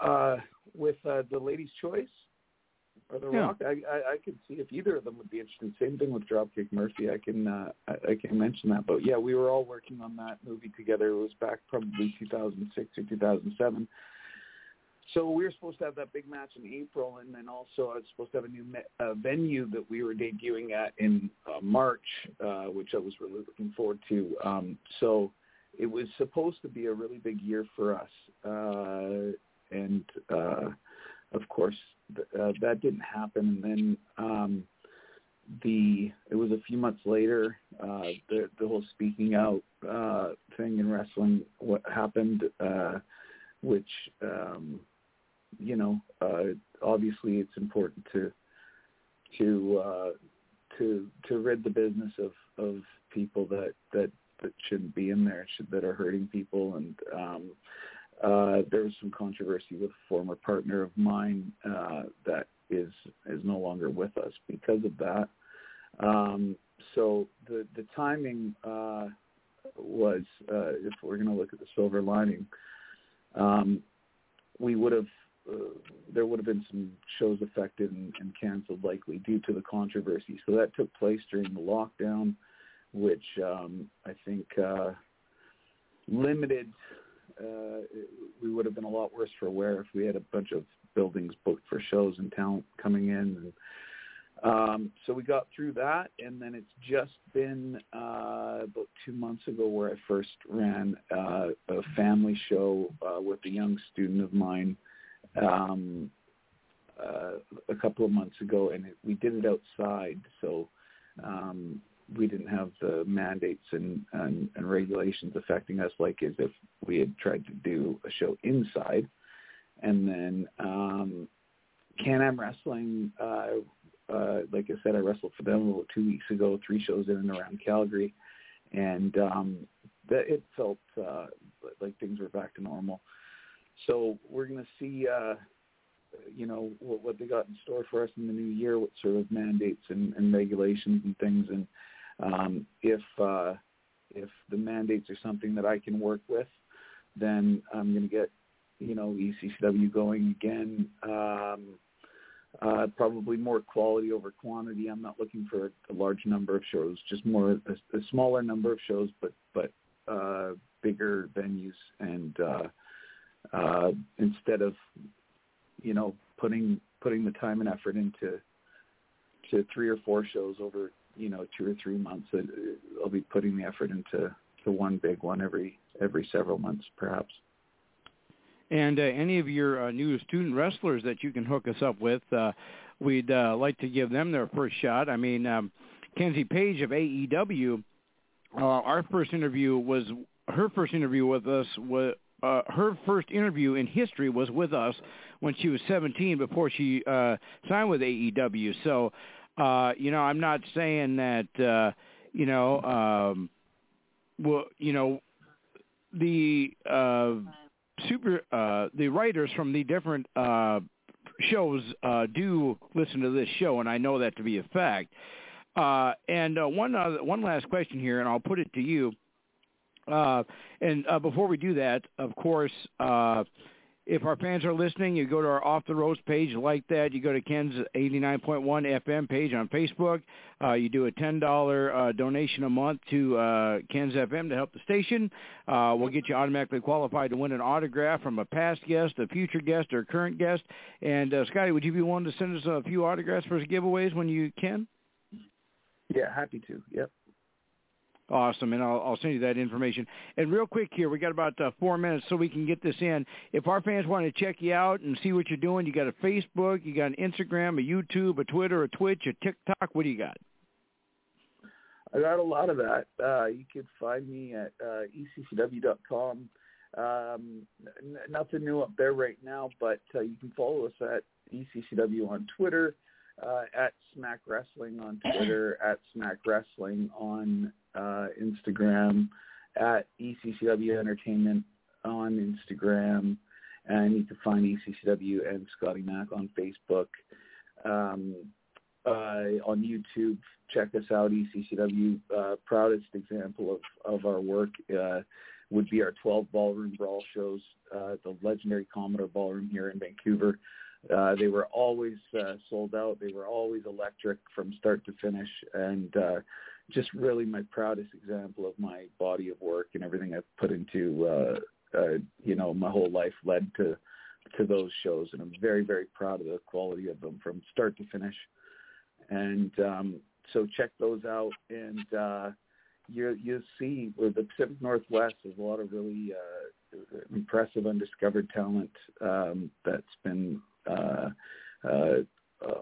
A: Uh, with uh, the Ladies' Choice or The
C: Yeah.
A: Rock, I, I I could see if either of them would be interested. Same thing with Dropkick Murphy. I can uh, I, I can mention that. But yeah, we were all working on that movie together. It was back probably 2006 or 2007. So we were supposed to have that big match in April, and then also I was supposed to have a new uh, venue that we were debuting at in uh, March, uh, which I was really looking forward to. Um, so it was supposed to be a really big year for us, uh, and uh, of course th- uh, that didn't happen. And then um, the it was a few months later uh, the the whole speaking out uh, thing in wrestling what happened, uh, which um, you know, uh, obviously it's important to to uh, to to rid the business of of people that that that shouldn't be in there, should, that are hurting people, and um, uh, there was some controversy with a former partner of mine uh, that is is no longer with us because of that. Um, so the the timing uh, was, uh, if we're going to look at the silver lining, um, we would have uh, there would have been some shows affected and, and canceled likely due to the controversy. So that took place during the lockdown, which um, I think uh, limited. Uh, we would have been a lot worse for wear if we had a bunch of buildings booked for shows and talent coming in. And um, so we got through that, and then it's just been uh, about two months ago where I first ran uh, a family show uh, with a young student of mine um, uh, a couple of months ago, and it, we did it outside, so um, we didn't have the mandates and, and, and regulations affecting us like as if we had tried to do a show inside. And then um, Can-Am Wrestling, uh, uh, like I said, I wrestled for them about two weeks ago, three shows in and around Calgary, and um, that it felt uh, like things were back to normal. So we're going to see, uh, you know, what, what they got in store for us in the new year, what sort of mandates and, and regulations and things, and um, if uh, if the mandates are something that I can work with, then I'm going to get, you know, ECCW going again. Um, uh, probably more quality over quantity. I'm not looking for a large number of shows, just more a, a smaller number of shows, but but uh, bigger venues. And uh, uh, instead of you know putting putting the time and effort into to three or four shows over you know two or three months, I'll be putting the effort into to one big one every every several months, perhaps.
C: And uh, any of your uh, new student wrestlers that you can hook us up with, uh, we'd uh, like to give them their first shot. I mean, um, Kenzie Paige of AEW, uh, our first interview was her first interview with us was. Uh, her first interview in history was with us when she was 17 before she uh, signed with AEW. So, uh, you know, I'm not saying that, uh, you know, um, well, you know, the uh, super uh, the writers from the different uh, shows uh, do listen to this show, and I know that to be a fact. Uh, and uh, one other, one last question here, and I'll put it to you. Uh, and uh, before we do that, of course, uh, if our fans are listening, you go to our Off the Ropes page, like that. You go to Ken's 89.1 FM page on Facebook. Uh, you do a $10 uh, donation a month to uh, Ken's FM to help the station. Uh, we'll get you automatically qualified to win an autograph from a past guest, a future guest, or a current guest. And uh, Scotty, would you be willing to send us a few autographs for giveaways when you can?
A: Yeah, happy to. Yep.
C: Awesome, and I'll, I'll send you that information. And real quick here, we got about uh, four minutes so we can get this in. If our fans want to check you out and see what you're doing, you got a Facebook, you got an Instagram, a YouTube, a Twitter, a Twitch, a TikTok. What do you got?
A: I got a lot of that. Uh, you can find me at uh, eccw.com. Um, n- nothing new up there right now, but uh, you can follow us at ECCW on Twitter, uh, at Smack Wrestling on Twitter, at Smack Wrestling on uh, Instagram, at ECCW Entertainment on Instagram, and you can find ECCW and Scotty Mack on Facebook. Um, uh, on YouTube, check us out. ECCW uh, proudest example of, of our work uh, would be our 12 ballroom brawl shows, uh, the legendary Commodore Ballroom here in Vancouver. Uh, they were always uh, sold out. They were always electric from start to finish, and just really my proudest example of my body of work and everything I've put into, uh, uh, you know, my whole life led to to those shows, and I'm very very proud of the quality of them from start to finish. And um, so check those out, and uh, you you'll see where the Pacific Northwest has a lot of really uh, impressive undiscovered talent um, that's been uh, uh,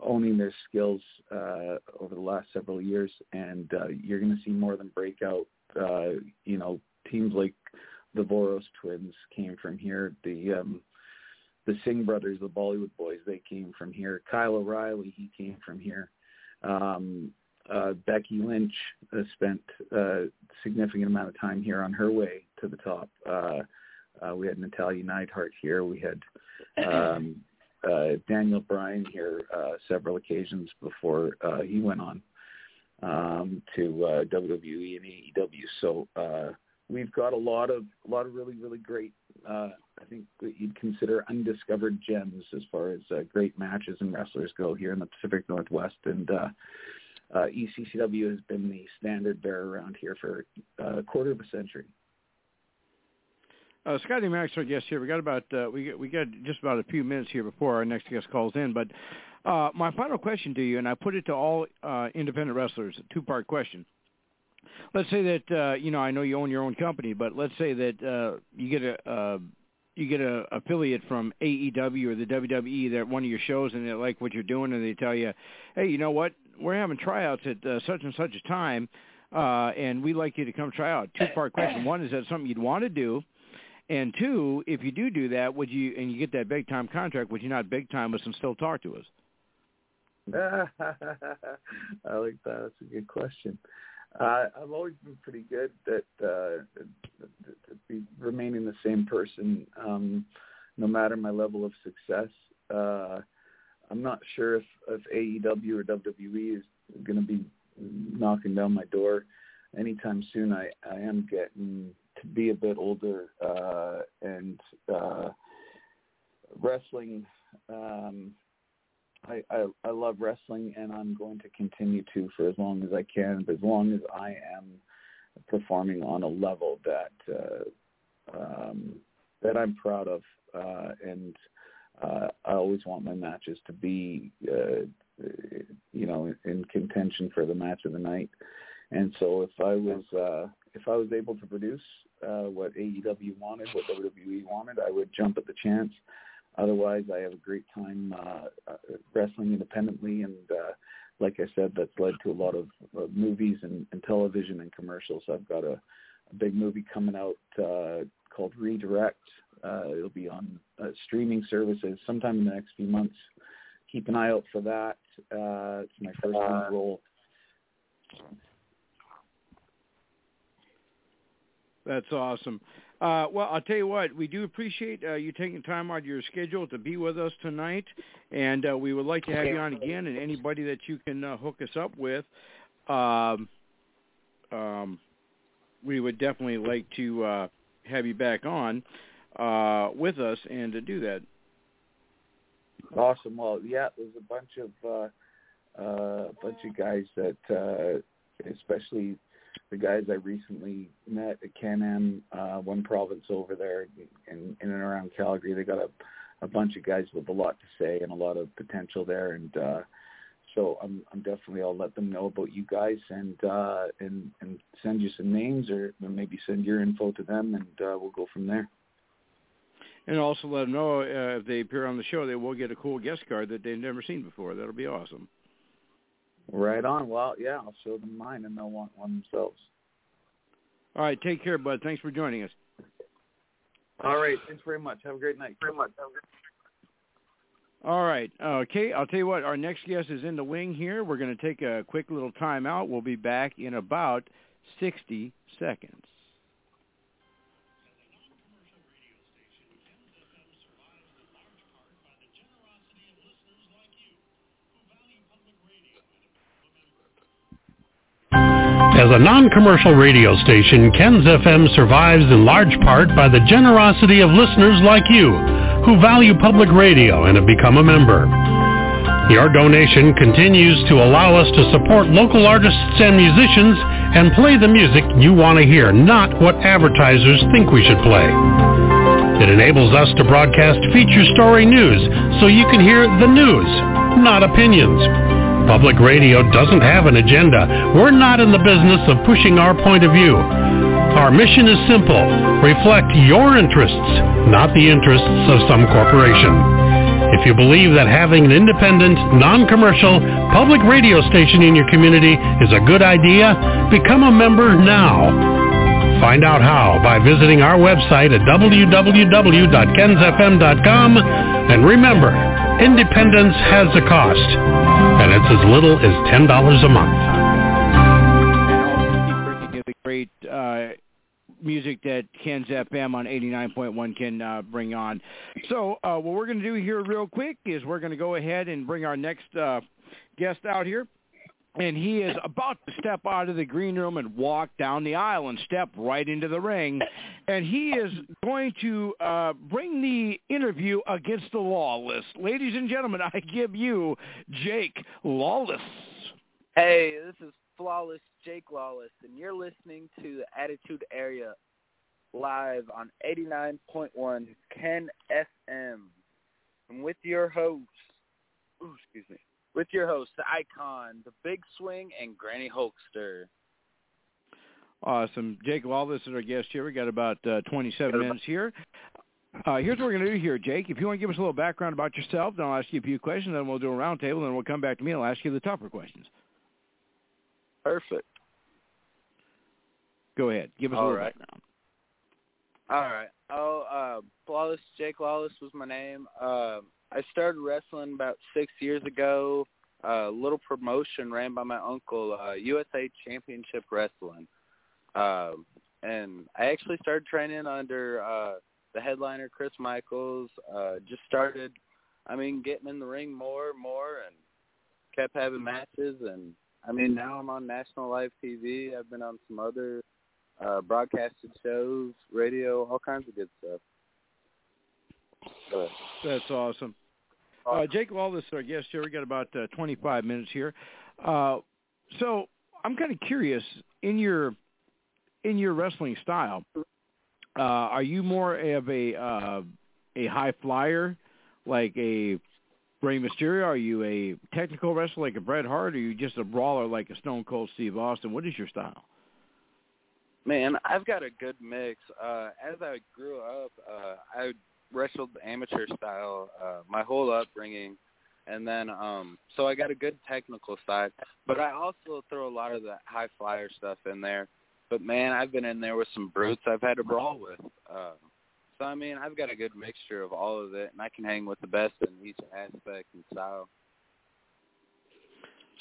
A: owning their skills uh, over the last several years, and uh, you're going to see more than breakout. Uh, you know, teams like the Boros twins came from here. The um, the Singh brothers, the Bollywood boys, they came from here. Kyle O'Reilly, he came from here. Um, uh, Becky Lynch uh, spent a significant amount of time here on her way to the top. Uh, uh, we had Natalya Neidhart here. We had um, uh, Daniel Bryan here uh, several occasions before uh, he went on um, to uh, WWE and AEW. So uh, we've got a lot of a lot of really really great. Uh, I think that you'd consider undiscovered gems as far as uh, great matches and wrestlers go here in the Pacific Northwest, and uh, uh, ECCW has been the standard bearer around here for uh, a quarter of a century.
C: Uh, Scotty Mack's our guest here. We got about uh, we got, we got just about a few minutes here before our next guest calls in. But uh, my final question to you, and I put it to all uh, independent wrestlers, a two-part question. Let's say that uh, you know I know you own your own company, but let's say that uh, you get a uh, you get a affiliate from AEW or the WWE that one of your shows and they like what you're doing and they tell you, hey, you know what, we're having tryouts at uh, such and such a time, uh, and we'd like you to come try out. Two part question: one is that something you'd want to do? And two, if you do do that, would you and you get that big time contract, would you not big time us and still talk to us?
A: I like that. That's a good question. Uh, I've always been pretty good at uh, be remaining the same person, um, no matter my level of success. Uh, I'm not sure if, if AEW or WWE is going to be knocking down my door anytime soon. I, I am getting to be a bit older uh, and uh, wrestling um, I, I I love wrestling, and I'm going to continue to for as long as I can. As long as I am performing on a level that uh, um, that I'm proud of, uh, and uh, I always want my matches to be, uh, you know, in contention for the match of the night. And so if I was uh, if I was able to produce uh, what AEW wanted, what WWE wanted, I would jump at the chance. Otherwise, I have a great time uh, uh, wrestling independently, and uh, like I said, that's led to a lot of uh, movies and, and television and commercials. I've got a, a big movie coming out uh, called Redirect. Uh, it'll be on uh, streaming services sometime in the next few months. Keep an eye out for that. Uh, it's my first uh, role.
C: That's awesome. Uh, well, I'll tell you what, we do appreciate uh, you taking time out of your schedule to be with us tonight, and uh, we would like to have you on again, and anybody that you can uh, hook us up with, um, um, we would definitely like to uh, have you back on uh, with us and to do that.
A: Awesome. Well, yeah, there's a bunch of a bunch of guys that, especially the guys I recently met at Can-Am, uh, one province over there in, in and around Calgary. They got a, a bunch of guys with a lot to say and a lot of potential there. And uh, so I'm, I'm definitely, I'll let them know about you guys and, uh, and, and send you some names or maybe send your info to them and uh, we'll go from there.
C: And also let them know uh, if they appear on the show, they will get a cool guest card that they've never seen before. That'll be awesome.
A: Right on. Well, yeah, I'll show them mine, and they'll want one themselves.
C: All right. Take care, bud. Thanks for joining us.
A: All right. Thanks very much. Have a great night.
E: Very much.
C: All right. Okay. I'll tell you what. Our next guest is in the wing here. We're going to take a quick little time out. We'll be back in about 60 seconds.
F: As a non-commercial radio station, Ken's FM survives in large part by the generosity of listeners like you who value public radio and have become a member. Your donation continues to allow us to support local artists and musicians and play the music you want to hear, not what advertisers think we should play. It enables us to broadcast feature story news so you can hear the news, not opinions. Public radio doesn't have an agenda. We're not in the business of pushing our point of view. Our mission is simple. Reflect your interests, not the interests of some corporation. If you believe that having an independent, non-commercial, public radio station in your community is a good idea, become a member now. Find out how by visiting our website at www.kensfm.com and remember, independence has a cost, and it's as little as $10 a month.
C: The great uh, music that Ken's FM on 89.1 can uh, bring on. So uh, what we're going to do here real quick is we're going to go ahead and bring our next uh, guest out here and he is about to step out of the green room and walk down the aisle and step right into the ring. And he is going to uh, bring the interview against the lawless. Ladies and gentlemen, I give you Jake Lawless.
G: Hey, this is Flawless Jake Lawless, and you're listening to the Attitude Era live on 89.1 Ken FM. And with your host, ooh, excuse me, with your host, the icon, the big swing, and Granny Hulkster.
C: Awesome. Jake Lawless is our guest here. We got about uh, 27 minutes here. Uh, here's what we're going to do here, Jake. If you want to give us a little background about yourself, then I'll ask you a few questions, then we'll do a roundtable, then we'll come back to me and I'll ask you the tougher questions.
G: Perfect.
C: Go ahead. Give us
G: All
C: a little
G: right.
C: background.
G: All right. Oh, uh, Flawless Jake Lawless was my name. Uh, I started wrestling about six years ago. A uh, little promotion ran by my uncle, uh, USA Championship Wrestling. Uh, and I actually started training under uh, the headliner Chris Michaels. Uh, just started, I mean, getting in the ring more and more, and kept having matches. And I mean, now I'm on national live TV. I've been on some other uh, broadcasted shows, radio, all kinds of good stuff.
C: That's awesome. Uh, Jake Lawless, our guest here. We got about uh, 25 minutes here. Uh, so I'm kind of curious in your in your wrestling style. Uh, are you more of a uh, a high flyer, like a Rey Mysterio? Are you a technical wrestler like a Bret Hart? Or are you just a brawler like a Stone Cold Steve Austin? What is your style?
G: Man, I've got a good mix. Uh, as I grew up, uh, I wrestled amateur style uh, my whole upbringing, and then um, so I got a good technical side. But I also throw a lot of the high flyer stuff in there. But man, I've been in there with some brutes I've had to brawl with. Uh, so I mean, I've got a good mixture of all of it, and I can hang with the best in each aspect and style.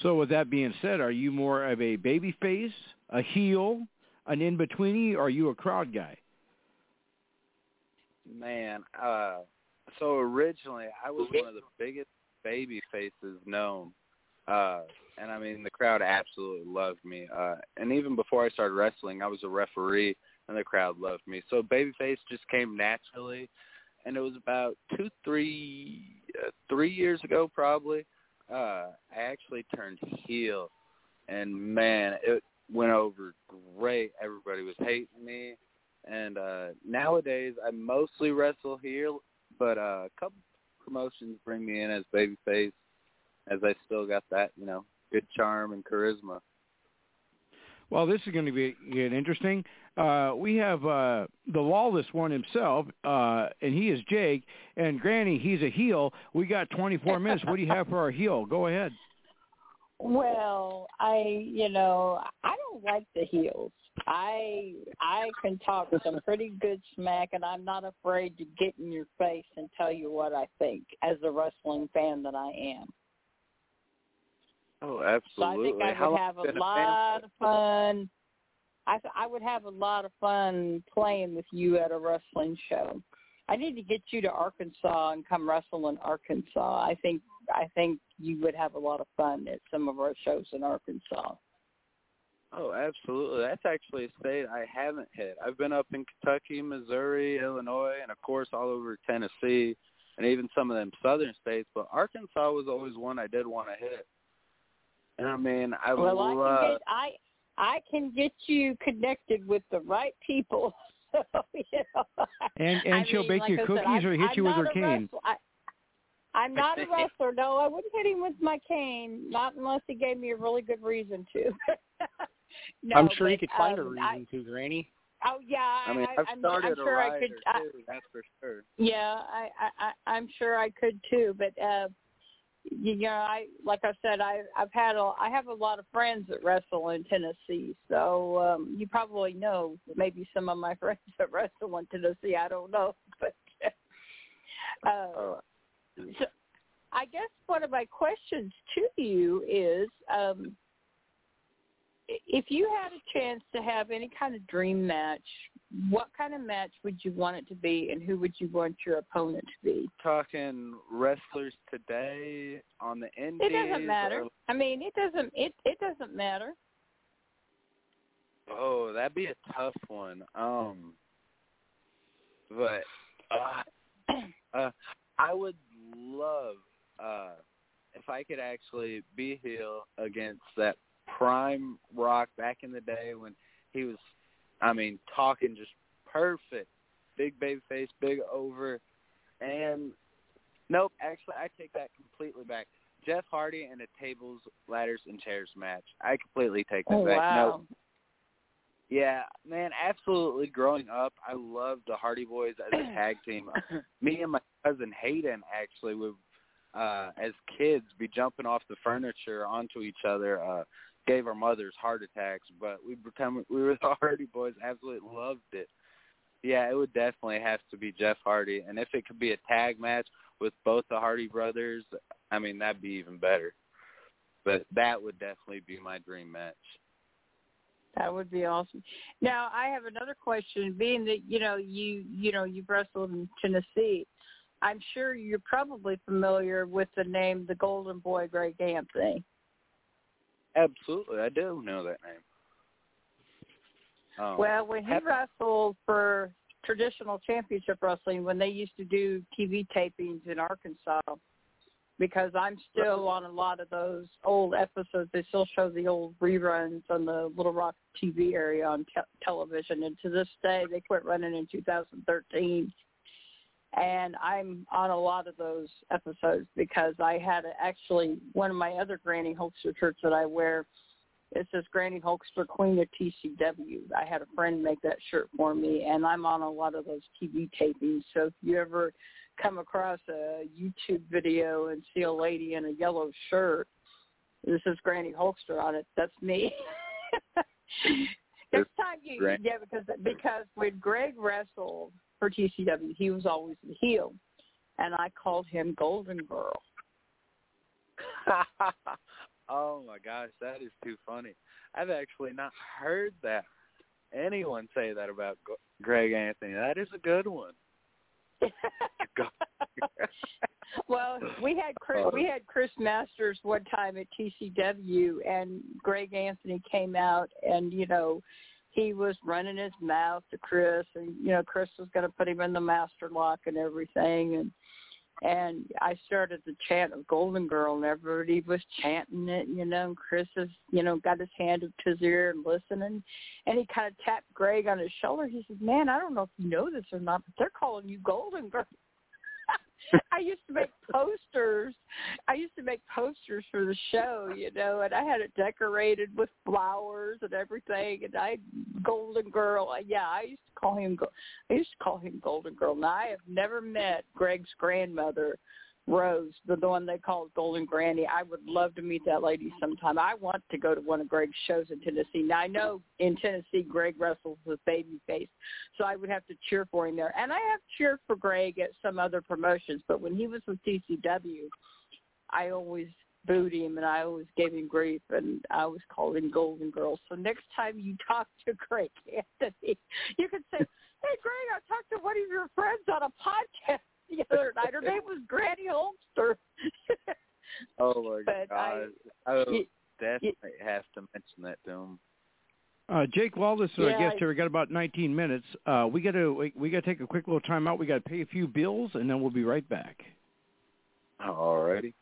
C: So with that being said, are you more of a baby face, a heel, an in betweeny, or are you a crowd guy?
G: Man, uh so originally I was one of the biggest baby faces known. Uh and I mean the crowd absolutely loved me. Uh and even before I started wrestling, I was a referee and the crowd loved me. So babyface just came naturally and it was about 2 3 uh, 3 years ago probably. Uh I actually turned heel and man, it went over great. Everybody was hating me and uh nowadays I mostly wrestle here, but uh, a couple promotions bring me in as babyface, as I still got that you know good charm and charisma.
C: Well, this is going to be get interesting. Uh, we have uh, the lawless one himself, uh, and he is Jake. And Granny, he's a heel. We got 24 minutes. What do you have for our heel? Go ahead.
D: Well, I, you know, I don't like the heels. I I can talk some pretty good smack, and I'm not afraid to get in your face and tell you what I think as a wrestling fan that I am.
G: Oh, absolutely.
D: So I think I
G: How
D: would have a lot of fun. I th- I would have a lot of fun playing with you at a wrestling show. I need to get you to Arkansas and come wrestle in Arkansas. I think I think you would have a lot of fun at some of our shows in Arkansas.
G: Oh, absolutely. That's actually a state I haven't hit. I've been up in Kentucky, Missouri, Illinois, and of course all over Tennessee, and even some of them southern states. But Arkansas was always one I did want to hit. And I mean, I
D: well, I can get I I can get you connected with the right people. So, you know,
C: And and
D: I
C: she'll
D: mean,
C: bake
D: like
C: you
D: I
C: cookies
D: I'm-
C: or hit
D: I'm
C: you with her cane.
D: I, I'm not a wrestler. No, I wouldn't hit him with my cane, not unless he gave me a really good reason to. no,
E: I'm sure
D: but,
E: you could find a
D: um,
E: reason
D: I,
E: to, Granny.
D: oh yeah,
G: I mean,
D: I,
G: I've
D: I'm,
G: started
D: I'm sure
G: a
D: I could. I,
G: too. That's for sure.
D: yeah, I, I, I, I'm sure I could too. But uh, you know, I like I said, I I've had a I have a lot of friends that wrestle in Tennessee. So um you probably know maybe some of my friends that wrestle in Tennessee. I don't know, but uh,
G: Oh,
D: so I guess one of my questions to you is, um, if you had a chance to have any kind of dream match, what kind of match would you want it to be, and who would you want your opponent to be?
G: talking wrestlers today on the indies.
D: It doesn't matter.
G: or-
D: I mean, it doesn't. It it doesn't matter.
G: Oh, that'd be a tough one. Um, but uh, uh, I would love uh if I could actually be heel against that prime Rock back in the day when he was, I mean, talking just perfect, big baby face, big over, and nope, actually I take that completely back. Jeff Hardy in a tables, ladders, and chairs match. I completely take that
D: Oh
G: back.
D: wow.
G: Nope. Yeah, man, absolutely. Growing up, I loved the Hardy Boys as a tag team. Me and my cousin Hayden actually would, uh, as kids, be jumping off the furniture onto each other. Uh, gave our mothers heart attacks, but we become we were the Hardy Boys. Absolutely loved it. Yeah, it would definitely have to be Jeff Hardy, and if it could be a tag match with both the Hardy brothers, I mean that'd be even better. But that would definitely be my dream match.
D: That would be awesome. Now I have another question. Being that you know you you know you've wrestled in Tennessee, I'm sure you're probably familiar with the name the Golden Boy Greg Anthony.
G: Absolutely, I do know that name. Um,
D: Well, when he wrestled for traditional championship wrestling, when they used to do TV tapings in Arkansas, because I'm still on a lot of those old episodes. They still show the old reruns on the Little Rock TV area on te- television, and to this day, they quit running in 2013. And I'm on a lot of those episodes because I had a, actually one of my other Granny Hulkster shirts that I wear. It says Granny Hulkster, Queen of TCW. I had a friend make that shirt for me, and I'm on a lot of those TV tapings. So if you ever come across a YouTube video and see a lady in a yellow shirt, this is Granny Hulkster on it. That's me. Next time you, yeah, because because when Greg wrestled for TCW, he was always the heel, and I called him Golden Girl.
H: oh my gosh, that is too funny. I've actually not heard that anyone say that about Greg Anthony. That is a good one.
D: well, we had Chris, we had Chris Masters one time at TCW, and Greg Anthony came out, and you know, he was running his mouth to Chris, and you know, Chris was going to put him in the master lock and everything, and and I started the chant of Golden Girl, and everybody was chanting it, you know. And Chris has, you know, got his hand up to his ear and listening, and he kind of tapped Greg on his shoulder. He says, "Man, I don't know if you know this or not, but they're calling you Golden Girl." I used to make posters. I used to make posters for the show, you know, and I had it decorated with flowers and everything. And I, Golden Girl, yeah, I used to call him. I used to call him Golden Girl. Now I have never met Greg's grandmother, Rose, the, one they call Golden Granny. I would love to meet that lady sometime. I want to go to one of Greg's shows in Tennessee. Now I know in Tennessee Greg wrestles with Babyface, so I would have to cheer for him there. And I have cheered for Greg at some other promotions, but when he was with TCW, I always booed him and I always gave him grief and I always called him Golden Girl. So next time you talk to Greg Anthony, you can say, Hey Greg, I talked to one of your friends on a podcast the other night. Her name was Granny Hulkster.
H: oh my
D: But I-
H: god. I, will
D: you-
H: definitely have to mention that to him.
C: Uh, Jake Lawless, our
D: Yeah,
C: guest here. We got about 19 minutes. Uh, we got to we, we got to take a quick little time out. We got to pay a few bills, and then we'll be right back.
H: Alrighty.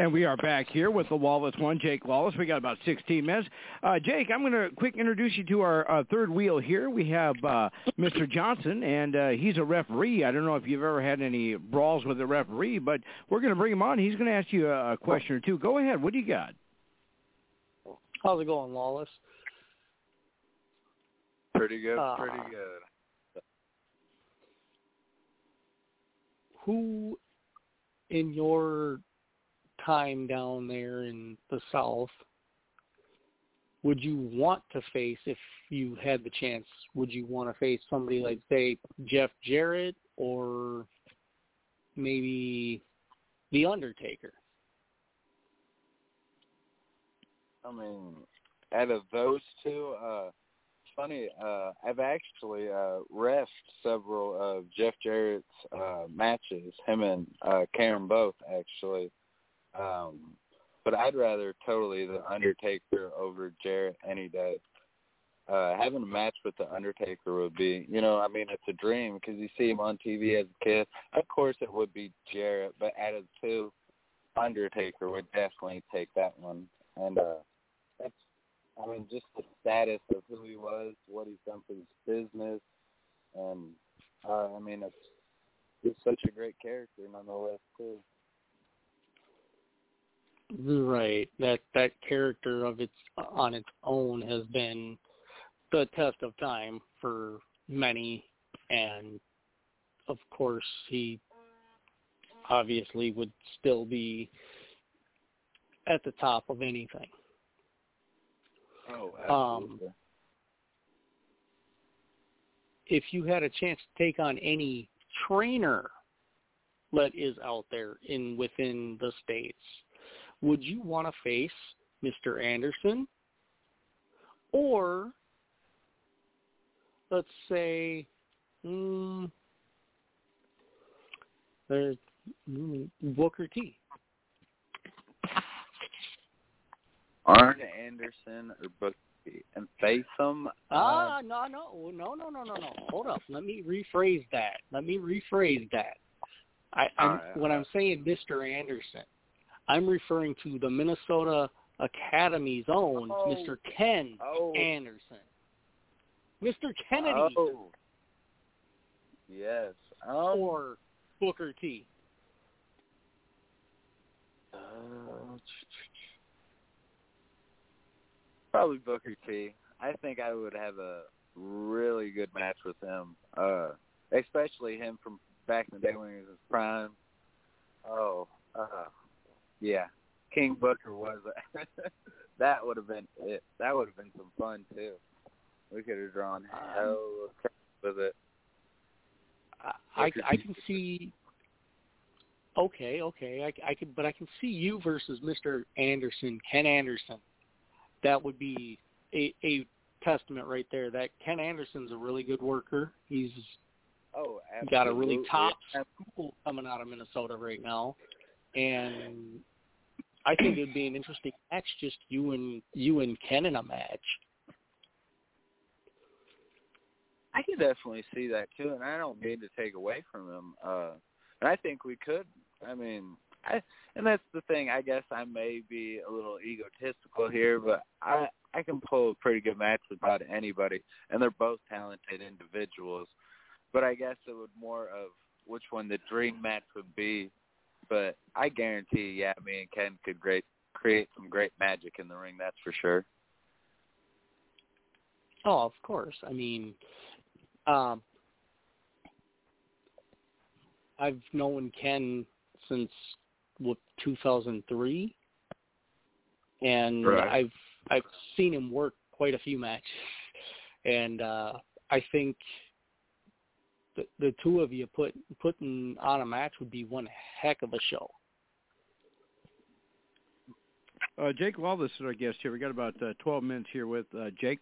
C: And we are back here with the Lawless One, Jake Lawless. We got about 16 minutes. Uh, Jake, I'm going to quick introduce you to our uh, third wheel here. We have uh, Mr. Johnson, and uh, he's a referee. I don't know if you've ever had any brawls with a referee, but we're going to bring him on. He's going to ask you a, question or two. Go ahead. What do you got?
E: How's it going, Lawless?
H: Pretty good.
E: Uh,
H: pretty good.
E: Who in your time down there in the South would you want to face if you had the chance? Would you want to face somebody like, say, Jeff Jarrett or maybe The Undertaker?
G: I mean, out of those two, uh, it's funny, uh, I've actually uh, refed several of Jeff Jarrett's uh, matches, him and uh, Karen both, actually. Um, but I'd rather totally the Undertaker over Jarrett any day. Uh, having a match with the Undertaker would be, you know, I mean, it's a dream because you see him on TV as a kid. Of course, it would be Jarrett, but out of the two, Undertaker would definitely take that one. And uh, that's, I mean, just the status of who he was, what he's done for his business, and uh, I mean, it's he's such a great character nonetheless too.
E: Right. That that character of its on its own has been the test of time for many and of course he obviously would still be at the top of anything.
G: Oh,
E: absolutely. Um, if you had a chance to take on any trainer that is out there in within the states, would you want to face Mr. Anderson or let's say mm, there's mm, Booker T.
G: Arn Anderson or Booker T. and face them.
E: Ah, uh, no, no, no, no, no, no, no. Hold up. Let me rephrase that. Let me rephrase that. I, I'm, right, when. I'm saying Mr. Anderson, I'm referring to the Minnesota Academy's own oh. Mr. Ken
G: oh.
E: Anderson. Mr. Kennedy.
G: Oh. Yes. Um,
E: or Booker T.
G: Uh, probably Booker T. I think I would have a really good match with him. Uh, especially him from back in the day when he was his prime. Oh, uh, yeah, King Booker was. it. that would have been it. That would have been some fun too. We could have drawn um, hell with it.
E: I I, I can see. Okay, okay, I, I can, but I can see you versus Mr. Anderson, Ken Anderson. That would be a, a testament right there. That Ken Anderson's a really good worker. He's
G: oh
E: got a really top school coming out of Minnesota right now, and I think it'd be an interesting match, just you and you and Ken in a match.
G: I can definitely see that too, and I don't mean to take away from him. Uh, and I think we could. I mean, I and that's the thing. I guess I may be a little egotistical here, but I I can pull a pretty good match with about anybody, and they're both talented individuals. But I guess it would more of which one the dream match would be but I guarantee, yeah, me and Ken could great create some great magic in the ring. That's for sure.
E: Oh, of course. I mean, um, I've known Ken since what 2003, and
G: right.
E: I've I've seen him work quite a few matches, and uh, I think the, the two of you put putting on a match would be one heck of a show.
C: Uh, Jake Lawless is our guest here. We got about uh, 12 minutes here with uh, Jake.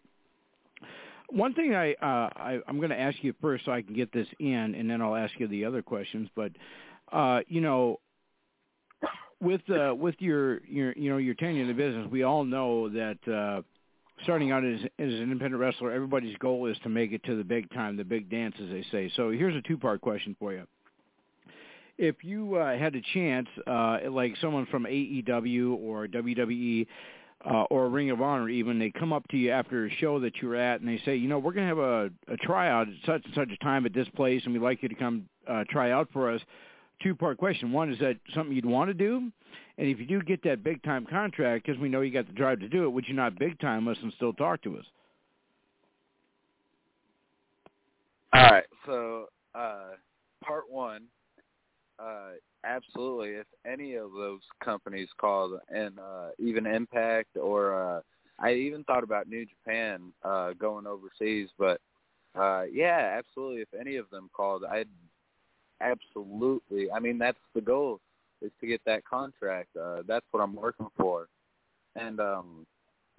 C: One thing I, uh, I I'm going to ask you first, so I can get this in, and then I'll ask you the other questions. But uh, you know, with uh, with your your you know your tenure in the business, we all know that uh, starting out as, as an independent wrestler, everybody's goal is to make it to the big time, the big dance, as they say. So here's a two-part question for you. If you uh, had a chance, uh, like someone from AEW or WWE uh, or Ring of Honor, even they come up to you after a show that you were at, and they say, you know, we're going to have a, a tryout at such and such a time at this place, and we'd like you to come uh, try out for us. Two-part question: One, is that something you'd want to do? And if you do get that big time contract, because we know you got the drive to do it, would you not big time us and still talk to us?
G: All right. So, uh, part one, uh, absolutely. If any of those companies called, and uh, even Impact, or uh, I even thought about New Japan uh, going overseas, but uh, yeah, absolutely. If any of them called, I'd absolutely. I mean, that's the goal is to get that contract. Uh, that's what I'm working for. And um,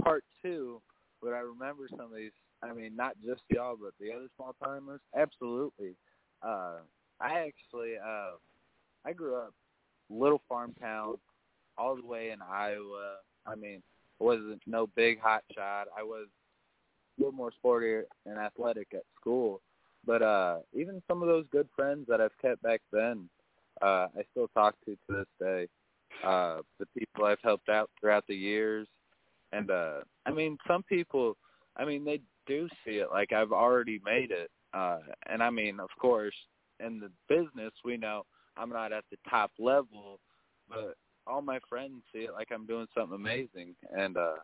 G: part two, would I remember some of these? I mean, not just y'all, but the other small timers. Absolutely. Uh, I actually, uh, I grew up little farm town, all the way in Iowa. I mean, I wasn't no big hot shot. I was a little more sporty and athletic at school. But uh even some of those good friends that I've kept back then, uh I still talk to to this day. Uh the people I've helped out throughout the years. And uh I mean some people I mean they do see it like I've already made it. Uh and I mean of course in the business we know I'm not at the top level but all my friends see it like I'm doing something amazing and uh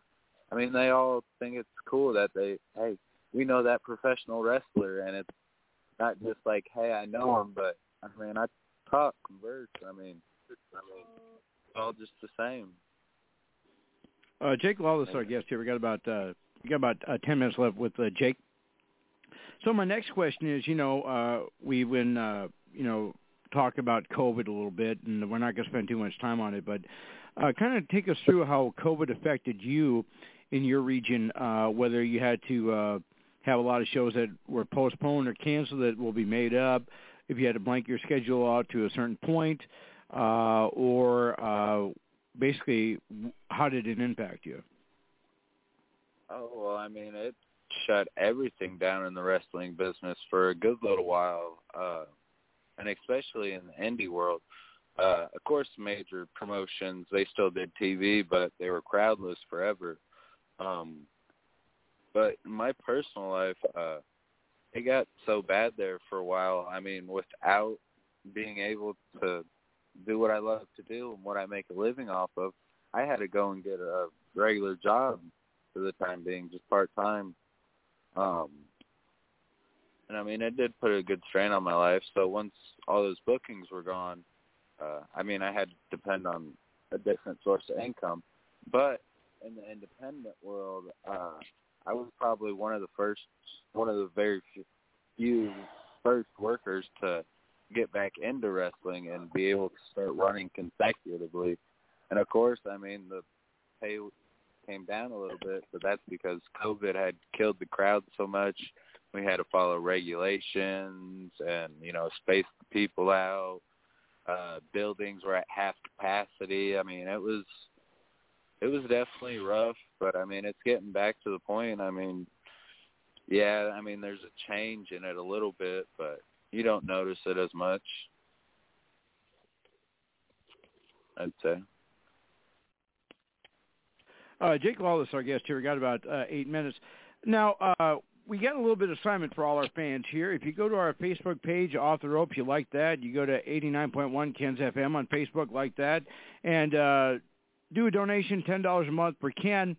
G: I mean they all think it's cool that they hey we know that professional wrestler and it's not just like hey I know him but I mean I talk converse I mean I mean all just the same.
C: Uh Jake Lawless our guest here we got about uh we got about uh, 10 minutes left with uh, Jake. So my next question is you know uh we've been uh you know talk about COVID a little bit, and we're not going to spend too much time on it, but uh, kind of take us through how COVID affected you in your region, uh, whether you had to uh, have a lot of shows that were postponed or canceled that will be made up, if you had to blank your schedule out to a certain point, uh, or uh, basically, how did it impact you?
G: Oh well, I mean it shut everything down in the wrestling business for a good little while. Uh and especially in the indie world. Uh, of course, major promotions they still did TV, but they were crowdless forever. Um, but in my personal life, uh, it got so bad there for a while. I mean, without being able to do what I love to do and what I make a living off of, I had to go and get a regular job for the time being, just part time. Um, and I mean, it did put a good strain on my life. So once all those bookings were gone, uh, I mean, I had to depend on a different source of income. But in the independent world, uh, I was probably one of the first, one of the very few first workers to get back into wrestling and be able to start running consecutively. And of course, I mean, the pay came down a little bit, but that's because COVID had killed the crowd so much. We had to follow regulations and you know space the people out. Uh buildings were at half capacity. I mean it was it was definitely rough but i mean it's getting back to the point i mean yeah i mean there's a change in it a little bit but you don't notice it as much i'd say
C: uh jake lawless our guest here we got about uh eight minutes now uh we got a little bit of assignment for all our fans here. If you go to our Facebook page, Off the Rope, you like that. You go to 89.1 Ken's FM on Facebook, like that, and uh, do a donation, ten dollars a month per can.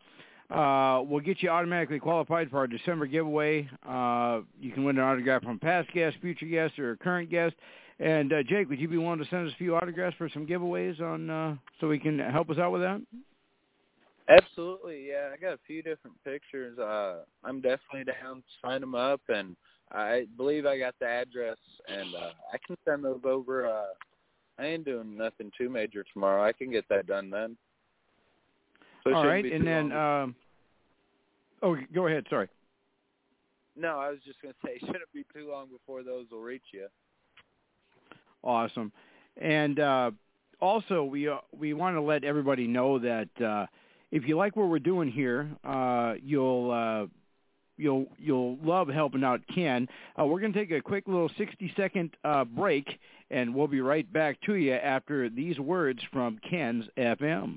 C: Uh, we'll get you automatically qualified for our December giveaway. Uh, you can win an autograph from past guests, future guests, or current guest. And uh, Jake, would you be willing to send us a few autographs for some giveaways on uh, so we can help us out with that?
G: Absolutely, yeah. I got a few different pictures. Uh, I'm definitely down to sign them up, and I believe I got the address, and uh, I can send those over. Uh, I ain't doing nothing too major tomorrow. I can get that done then.
C: So All right, and then, um, oh, go ahead. Sorry.
G: No, I was just going to say, it shouldn't be too long before those will reach you.
C: Awesome, and uh, also we uh, we want to let everybody know that. Uh, if you like what we're doing here, uh, you'll uh, you'll you'll love helping out Ken. Uh, we're going to take a quick little 60 second uh, break, and we'll be right back to you after these words from Ken's FM.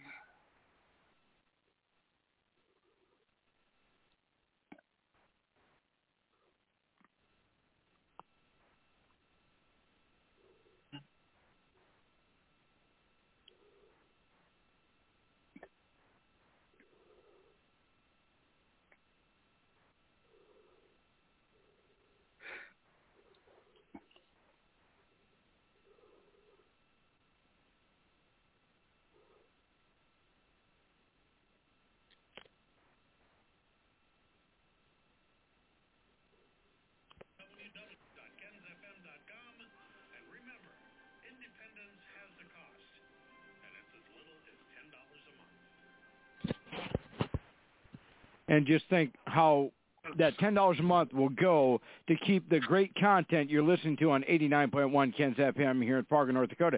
C: and just think how that ten dollars a month will go to keep the great content you're listening to on eighty nine point one Ken's FM here in Fargo, North Dakota.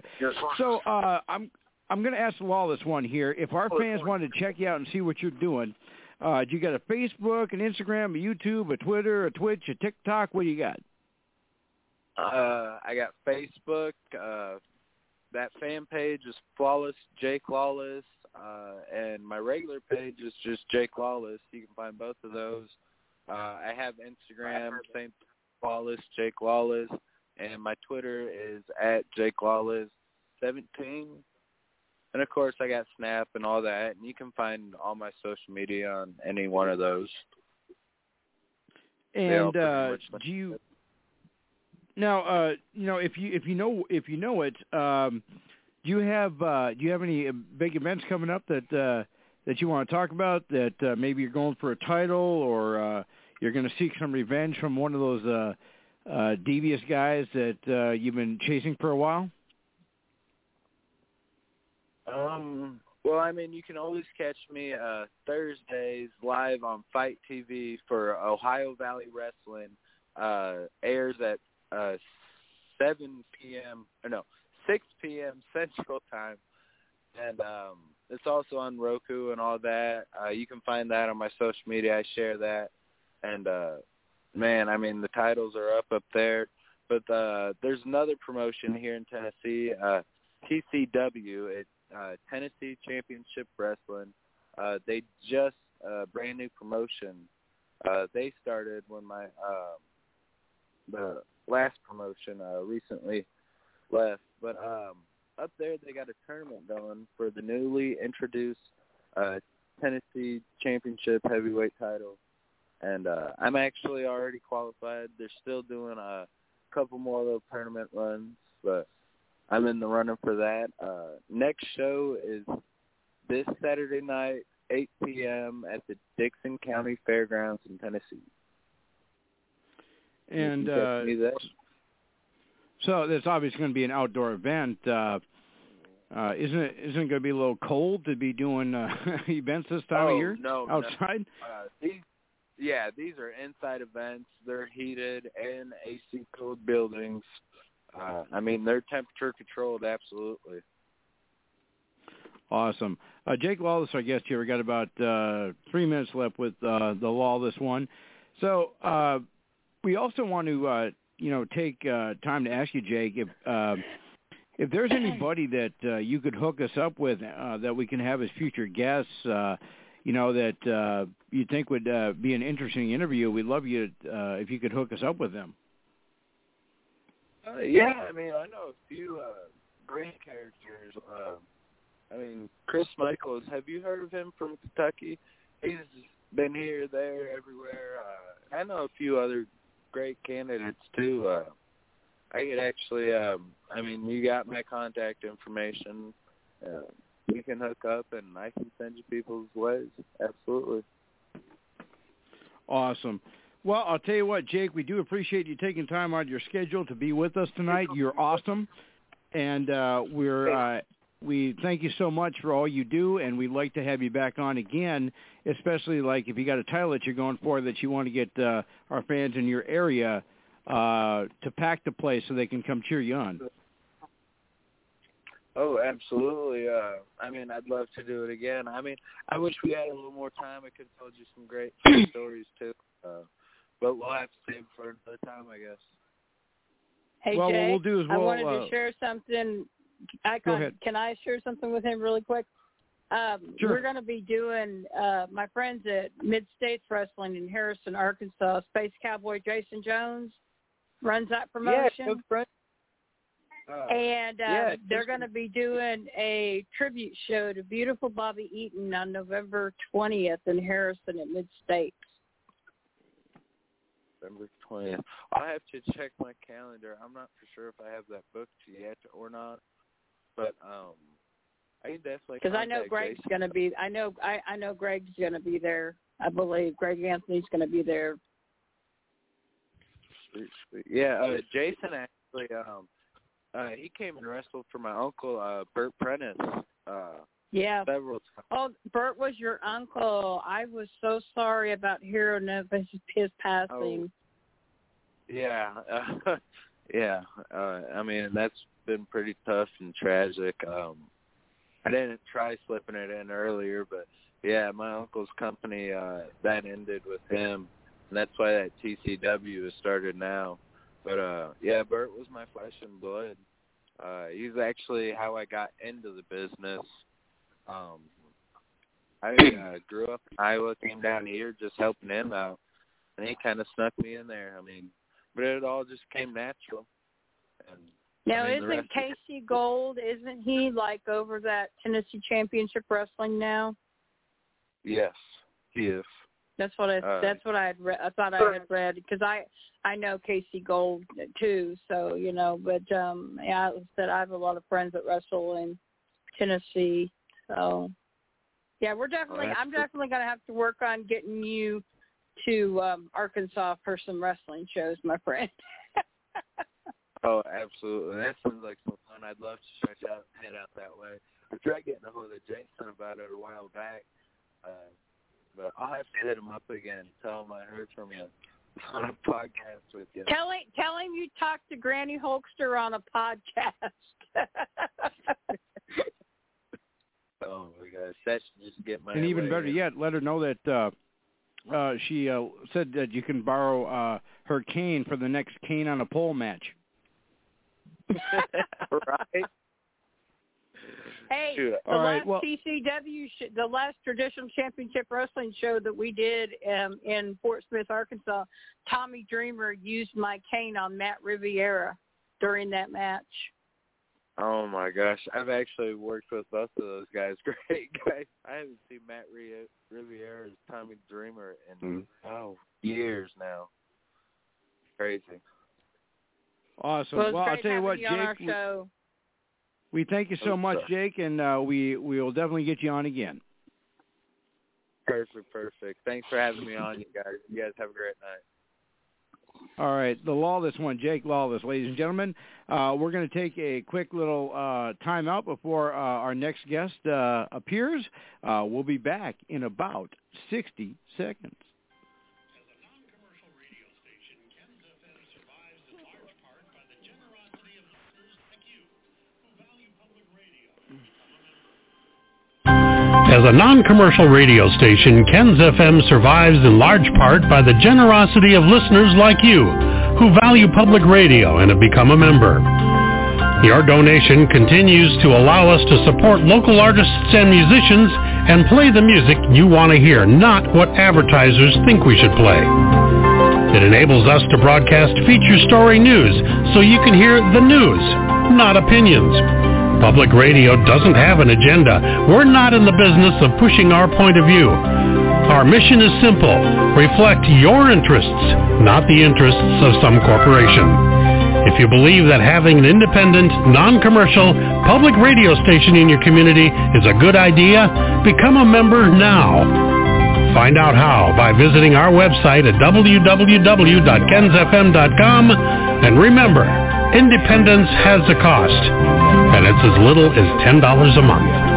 C: So uh, I'm I'm going to ask Lawless one here. If our fans wanted to check you out and see what you're doing, uh, do you got a Facebook, an Instagram, a YouTube, a Twitter, a Twitch, a TikTok? What do you got?
G: Uh, I got Facebook. Uh, that fan page is Flawless Jake Lawless, uh, and my regular page is just Jake Lawless. You can find both of those. Uh, I have Instagram, same Lawless Jake Lawless, and my Twitter is at Jake Lawless seventeen. And of course, I got Snap and all that, and you can find all my social media on any one of those.
C: And uh, do you now? Uh, you know, if you if you know if you know it, um, do you have uh, do you have any uh, big events coming up that uh, that you want to talk about? That uh, maybe you're going for a title, or uh, you're going to seek some revenge from one of those uh, uh, devious guys that uh, you've been chasing for a while.
G: Um. Well, I mean, you can always catch me uh Thursdays live on FITE TV for Ohio Valley Wrestling. Uh, airs at uh 7 p.m. no 6 p.m. Central Time, and um, it's also on Roku and all that. Uh, you can find that on my social media. I share that, and uh, man, I mean, the titles are up up there. But uh, there's another promotion here in Tennessee, uh, TCW. It's uh, Tennessee Championship Wrestling. Uh, they just uh, brand new promotion. Uh, they started when my um, the last promotion uh, recently left, but um, up there they got a tournament going for the newly introduced uh, Tennessee Championship Heavyweight title, and uh, I'm actually already qualified. They're still doing a couple more little tournament runs, but I'm in the running for that. Uh, next show is this Saturday night, 8 p.m. at the Dickson County Fairgrounds in Tennessee.
C: And uh. So that's obviously going to be an outdoor event. Uh, uh, isn't it? Isn't it going to be a little cold to be doing uh, events this time
G: oh,
C: of year
G: no, no.
C: outside?
G: Uh, these, yeah, these are inside events. They're heated in AC cooled buildings. Uh, I mean, they're temperature controlled. Absolutely.
C: Awesome. Uh, Jake Lawless, our guest here. We got about uh, three minutes left with uh, the Lawless one. So uh, we also want to, uh, you know, take uh, time to ask you, Jake, if uh, if there's anybody that uh, you could hook us up with uh, that we can have as future guests, uh, you know, that uh, you think would uh, be an interesting interview. We'd love you uh, if you could hook us up with them.
G: Uh, yeah, I mean, I know a few uh, great characters. Uh, I mean, Chris Michaels. Have you heard of him from Kentucky? He's been here, there, everywhere. Uh, I know a few other great candidates too. Uh, I could actually. Um, I mean, you got my contact information. Uh, we can hook up, and I can send you people's ways. Absolutely.
C: Awesome. Well, I'll tell you what, Jake, we do appreciate you taking time out of your schedule to be with us tonight. You're awesome, and uh, we're uh, we thank you so much for all you do, and we'd like to have you back on again, especially like if you got a title that you're going for that you want to get uh, our fans in your area uh, to pack the place so they can come cheer you on.
G: Oh, absolutely. Uh, I mean, I'd love to do it again. I mean, I wish we had a little more time. I could tell you some great stories too. Uh, but we'll have to save it for another time, I guess.
D: Hey
C: Well, what
D: Jay,
C: we'll do is
D: I
C: we'll,
D: wanted
C: uh,
D: to share something. I
C: Go
D: can,
C: ahead.
D: can I share something with him really quick? Um,
C: Sure.
D: We're going to be doing uh, my friends at Mid States Wrestling in Harrison, Arkansas. Space Cowboy Jason Jones runs that promotion.
G: good friend. Uh,
D: And uh,
G: Yeah,
D: they're going to be doing a tribute show to beautiful Bobby Eaton on November 20th in Harrison at Mid States.
G: November twentieth. I'll have to check my calendar. I'm not for sure if I have that booked yet or not. But um I can definitely
D: Because I know Greg's going to be. I know. I, I know Greg's going to be there. I believe Greg Anthony's going to be there.
G: Yeah, uh, Jason actually um uh he came and wrestled for my uncle uh Bert Prentice uh
D: Yeah.
G: several times.
D: Oh, Bert was your uncle. I was so sorry about Hero Nevis his passing.
G: Yeah, uh, yeah. Uh, I mean, that's been pretty tough and tragic. Um, I didn't try slipping it in earlier, but yeah, my uncle's company uh, that ended with him, and that's why that TCW has started now. But uh, yeah, Bert was my flesh and blood. Uh, he's actually how I got into the business. Um, I uh, grew up in Iowa, came down here just helping him out, and he kind of snuck me in there. I mean, but it all just came natural. And
D: Now,
G: I mean,
D: isn't Casey Gold? Isn't he like over that Tennessee Championship Wrestling now?
G: Yes, he is.
D: That's what I.
G: Uh,
D: that's what I had. Re- I thought I had read because I I know Casey Gold too. So you know, but um, yeah, I said I have a lot of friends that wrestle in Tennessee. So yeah, we're definitely.
G: that's
D: I'm
G: cool.
D: definitely gonna have to work on getting you to um Arkansas for some wrestling shows, my friend.
G: Oh, absolutely. That sounds like some fun. I'd love to stretch out, head out that way. I tried getting a hold of Jason about it a while back, uh, but I'll have to hit him up again. Tell him I heard from you on a podcast with you.
D: tell him, tell him you talked to Granny Hulkster on a podcast.
G: Oh my gosh, that should just get my.
C: and even better
G: in.
C: yet, let her know that uh, uh, she uh, said that you can borrow uh, her cane for the next cane on a pole match.
G: right?
D: Hey,
G: Shoot.
D: the
C: All
D: last
C: right, well-
D: TCW, sh- the last traditional championship wrestling show that we did um, in Fort Smith, Arkansas, Tommy Dreamer used my cane on Matt Riviera during that match.
G: Oh my gosh, I've actually worked with both of those guys. Great guys. I haven't seen Matt Ri- Riviera's Tommy Dreamer in oh years now. Crazy.
C: Awesome.
D: well,
C: well, I'll tell you what,
D: you on our
C: Jake. we- We thank you so
G: Oh,
C: much,
G: sorry.
C: Jake, and uh, we we will definitely get you on again.
G: Perfect, perfect. Thanks for having me on, you guys. You guys have a great night.
C: All right, the lawless one, Jake Lawless, ladies and gentlemen. Uh, we're going to take a quick little uh, time out before uh, our next guest uh, appears. Uh, we'll be back in about 60 seconds.
F: As a non-commercial radio station, Ken's FM survives in large part by the generosity of listeners like you who value public radio and have become a member. Your donation continues to allow us to support local artists and musicians and play the music you want to hear, not what advertisers think we should play. It enables us to broadcast feature story news so you can hear the news, not opinions. Public radio doesn't have an agenda. We're not in the business of pushing our point of view. Our mission is simple. Reflect your interests, not the interests of some corporation. If you believe that having an independent, non-commercial, public radio station in your community is a good idea, become a member now. Find out how by visiting our website at www.kensfm.com. And remember, independence has a cost, and it's as little as $10 a month.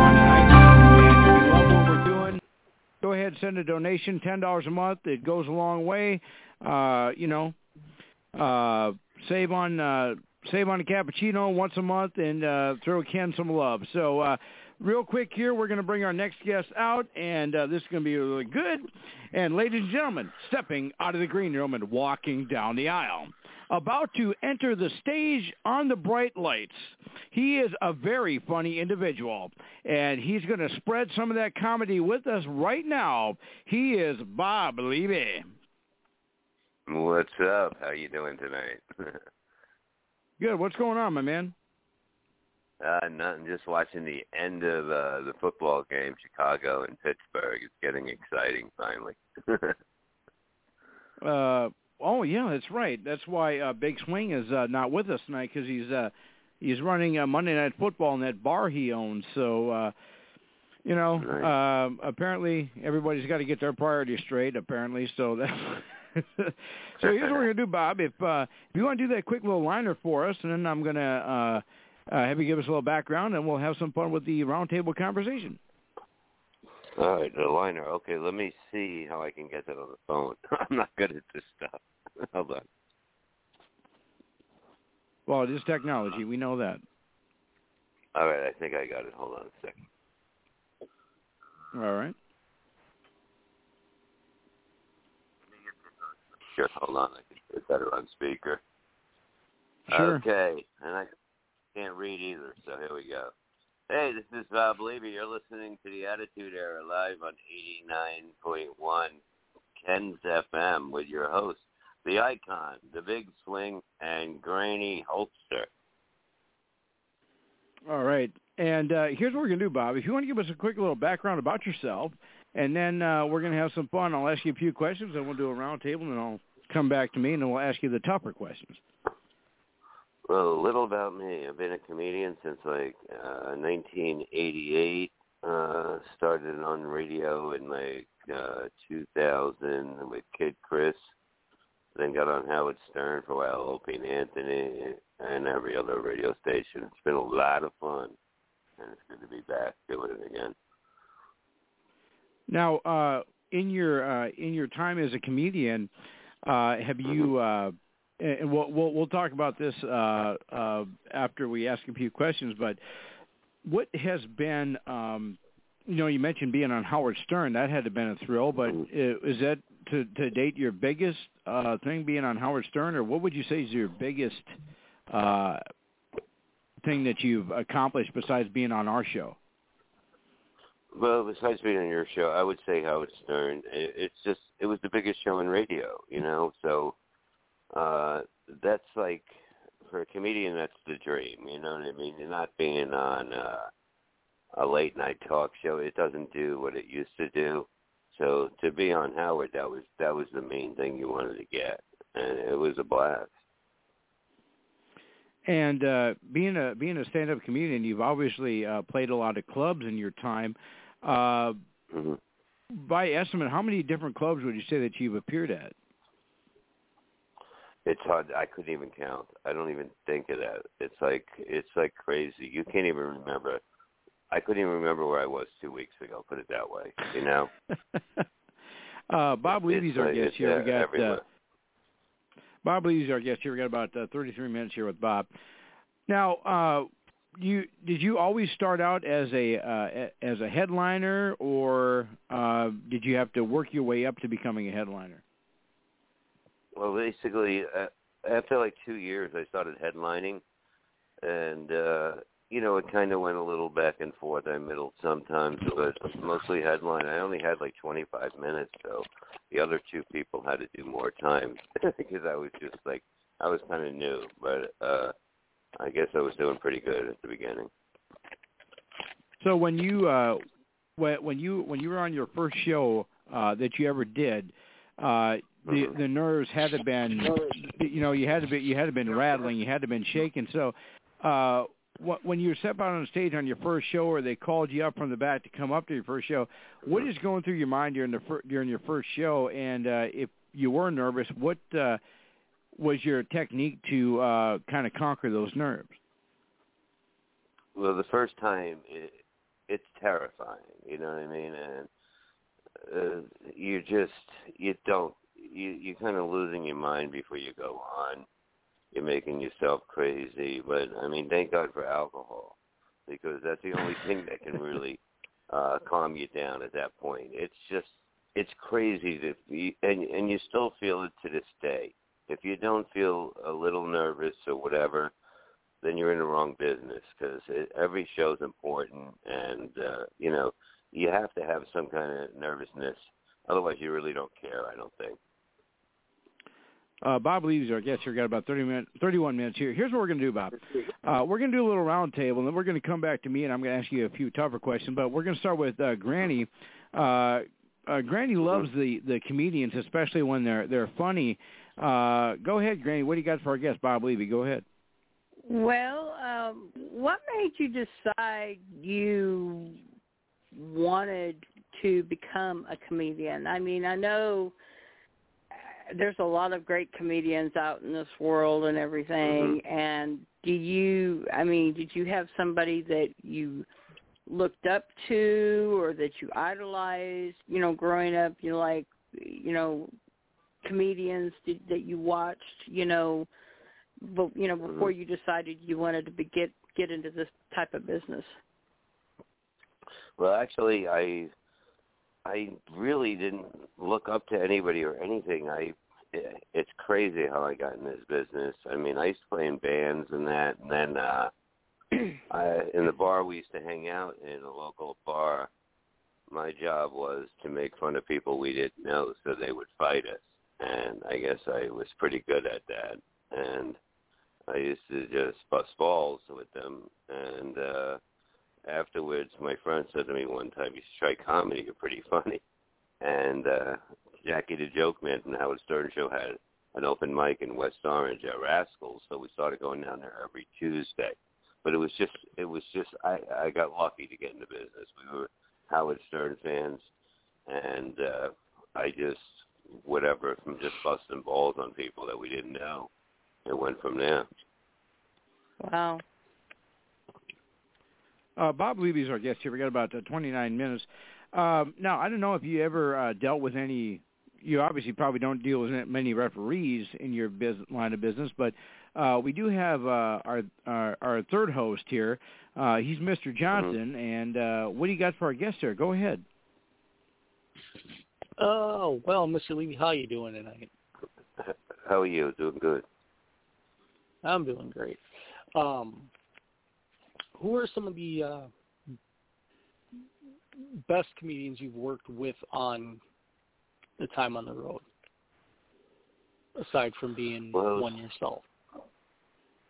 C: Go ahead send a donation, ten dollars a month. It goes a long way. Uh, you know, uh, save on uh, save on a cappuccino once a month, and uh, throw Ken some love. So. Uh, Real quick here, we're going to bring our next guest out, and uh, this is going to be really good. And ladies and gentlemen, stepping out of the green room and walking down the aisle, about to enter the stage on the bright lights. He is a very funny individual, and he's going to spread some of that comedy with us right now. He is Bob Levy.
I: What's up? How you doing tonight?
C: Good. What's going on, my man?
I: uh, nothing. Just watching the end of uh, the football game, Chicago and Pittsburgh. It's getting exciting finally.
C: Uh, oh yeah, that's right. That's why uh, Big Swing is uh, not with us tonight because he's uh, he's running uh, Monday Night Football in that bar he owns. So, uh, you know,
I: Right.
C: um, apparently everybody's got to get their priorities straight. Apparently, so that's. so here's what we're gonna do, Bob. If uh, if you want to do that quick little liner for us, and then I'm gonna uh, uh, have you give us a little background, and we'll have some fun with the roundtable conversation.
I: All right, the liner. Okay, let me see how I can get that on the phone. I'm not good at this stuff. Hold on.
C: Well, it is technology. We know that.
I: All right, I think I got it. Hold on a second.
C: All right.
I: Sure, hold on. I can get better on speaker.
C: Sure.
I: Okay, and I can't read either, so here we go. Hey, this is Bob Levy. You're listening to the Attitude Era live on 89.1 Ken's FM with your host, the icon, the big swing, and Granny Hulkster.
C: All right. And uh, here's what we're going to do, Bob. If you want to give us a quick little background about yourself, and then uh, we're going to have some fun. I'll ask you a few questions, and we'll do a roundtable, and then I'll come back to me, and then we'll ask you the tougher questions.
I: Well, a little about me. I've been a comedian since like uh 1988. Uh started on radio in like uh 2000 with Kid Chris. Then got on Howard Stern for a while, Opie and Anthony, and every other radio station. It's been a lot of fun, and it's good to be back doing it again.
C: Now, uh, in your uh, in your time as a comedian, uh, have you? Uh, and we'll, we'll we'll talk about this uh, uh, after we ask a few questions. But what has been, um, you know, you mentioned being on Howard Stern. That had to have been a thrill. But is that to to date your biggest uh, thing being on Howard Stern, or what would you say is your biggest uh, thing that you've accomplished besides being on our show?
I: Well, besides being on your show, I would say Howard Stern. It, it's just it was the biggest show in radio, you know. So uh that's like for a comedian, that's the dream. You know what I mean? You're not being on uh, a late night talk show. It doesn't do what it used to do. So to be on Howard, that was that was the main thing you wanted to get, and it was a blast.
C: And uh, being a being a stand up comedian, you've obviously uh, played a lot of clubs in your time. Uh,
I: hmm
C: by estimate, how many different clubs would you say that you've appeared at?
I: It's hard. I couldn't even count. I don't even think of that. It's like it's like crazy. You can't even remember. I couldn't even remember where I was two weeks ago. Put it that way. You know.
C: uh, Bob Levy's our guest here.
I: uh,
C: we got uh. Bob Levy's our guest here. We got about uh, 33 minutes here with Bob. Now, uh, you did you always start out as a uh, as a headliner, or uh, did you have to work your way up to becoming a headliner?
I: Well, basically, uh, after like two years, I started headlining, and uh, you know, it kind of went a little back and forth. I middled sometimes, but mostly headline. I only had like 25 minutes, so the other two people had to do more time because I was just like I was kind of new, but uh, I guess I was doing pretty good at the beginning.
C: So when you uh, when when you when you were on your first show uh, that you ever did, uh, the
I: Mhm.
C: the nerves had to been you know you had to be you had to been rattling, you had to been shaking. So uh, when you step out on stage on your first show, or they called you up from the back to come up to your first show, what is going through your mind during the fir- during your first show? And uh, if you were nervous, what uh, was your technique to uh, kind of conquer those nerves?
I: Well, the first time, it, it's terrifying. You know what I mean? And uh, you just you don't you you're kind of losing your mind before you go on. You're making yourself crazy, but I mean, thank God for alcohol because that's the only thing that can really uh calm you down at that point. It's just it's crazy to be, and and you still feel it to this day. If you don't feel a little nervous or whatever, then you're in the wrong business because every show's important, and uh, you know you have to have some kind of nervousness. Otherwise, you really don't care. I don't think.
C: Uh, Bob Levy's our guest here. Got about 30 minutes, 31 minutes here. Here's what we're going to do, Bob. Uh, we're going to do a little roundtable, and then we're going to come back to me, and I'm going to ask you a few tougher questions. But we're going to start with uh, Granny. Uh, uh, Granny loves the the comedians, especially when they're they're funny. Uh, go ahead, Granny. What do you got for our guest, Bob Levy? Go ahead.
D: Well, um, what made you decide you wanted to become a comedian? I mean, I know there's a lot of great comedians out in this world and everything. Mm-hmm. And do you? I mean, did you have somebody that you looked up to or that you idolized, you know, growing up, you know, like, you know, comedians that, that you watched, you know, but you know, mm-hmm. before you decided you wanted to be, get get into this type of business?
I: Well, actually, I I really didn't look up to anybody or anything. I it's crazy how I got in this business. I mean, I used to play in bands and that, and then uh I in the bar we used to hang out in a local bar. My job was to make fun of people we didn't know, so they would fight us, and I guess I was pretty good at that. And I used to just bust balls with them, and uh afterwards, my friend said to me one time, "You should try comedy. You're pretty funny." And uh Jackie the Joke Man from Howard Stern Show had an open mic in West Orange at Rascals, so we started going down there every Tuesday but it was just it was just I I got lucky to get in the business. We were Howard Stern fans, and uh, I just whatever from just busting balls on people that we didn't know. It went from there.
D: Wow.
C: Uh, Bob Levy's our guest here. We got about uh, 29 minutes. Um, now, I don't know if you ever uh, dealt with any. You obviously probably don't deal with many referees in your business, line of business, but uh, we do have uh, our, our our third host here. Uh, he's Mr. Johnson,
I: mm-hmm.
C: and uh, what do you got for our guest here? Go ahead.
E: Oh well, Mr. Levy, how you doing tonight?
I: How are you? Doing good.
E: I'm doing great. Um, who are some of the uh, best comedians you've worked with on the time on the road, aside from being
I: well,
E: one yourself?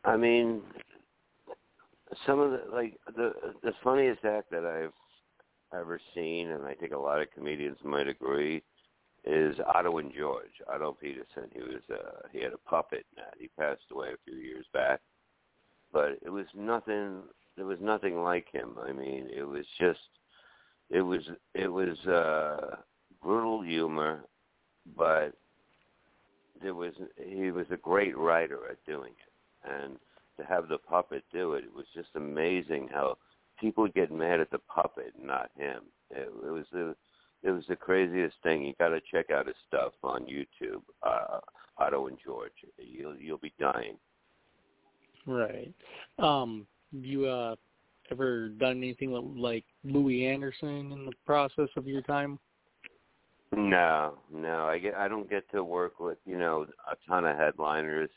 I: I mean, some of the like the the funniest act that I've ever seen, and I think a lot of comedians might agree, is Otto and George. Otto Petersen. He was uh, he had a puppet. That he passed away a few years back, but it was nothing. There was nothing like him. I mean, it was just it was it was uh brutal humor, but there was he was a great writer at doing it and to have the puppet do it, it was just amazing how people would get mad at the puppet, not him. It, it was the it was the craziest thing. You got to check out his stuff on YouTube, uh, Otto and George. You'll you'll be dying.
E: Right. Um, you uh, ever done anything with, like Louie Anderson in the process of your time?
I: No, no. I get I don't get to work with you know a ton of headliners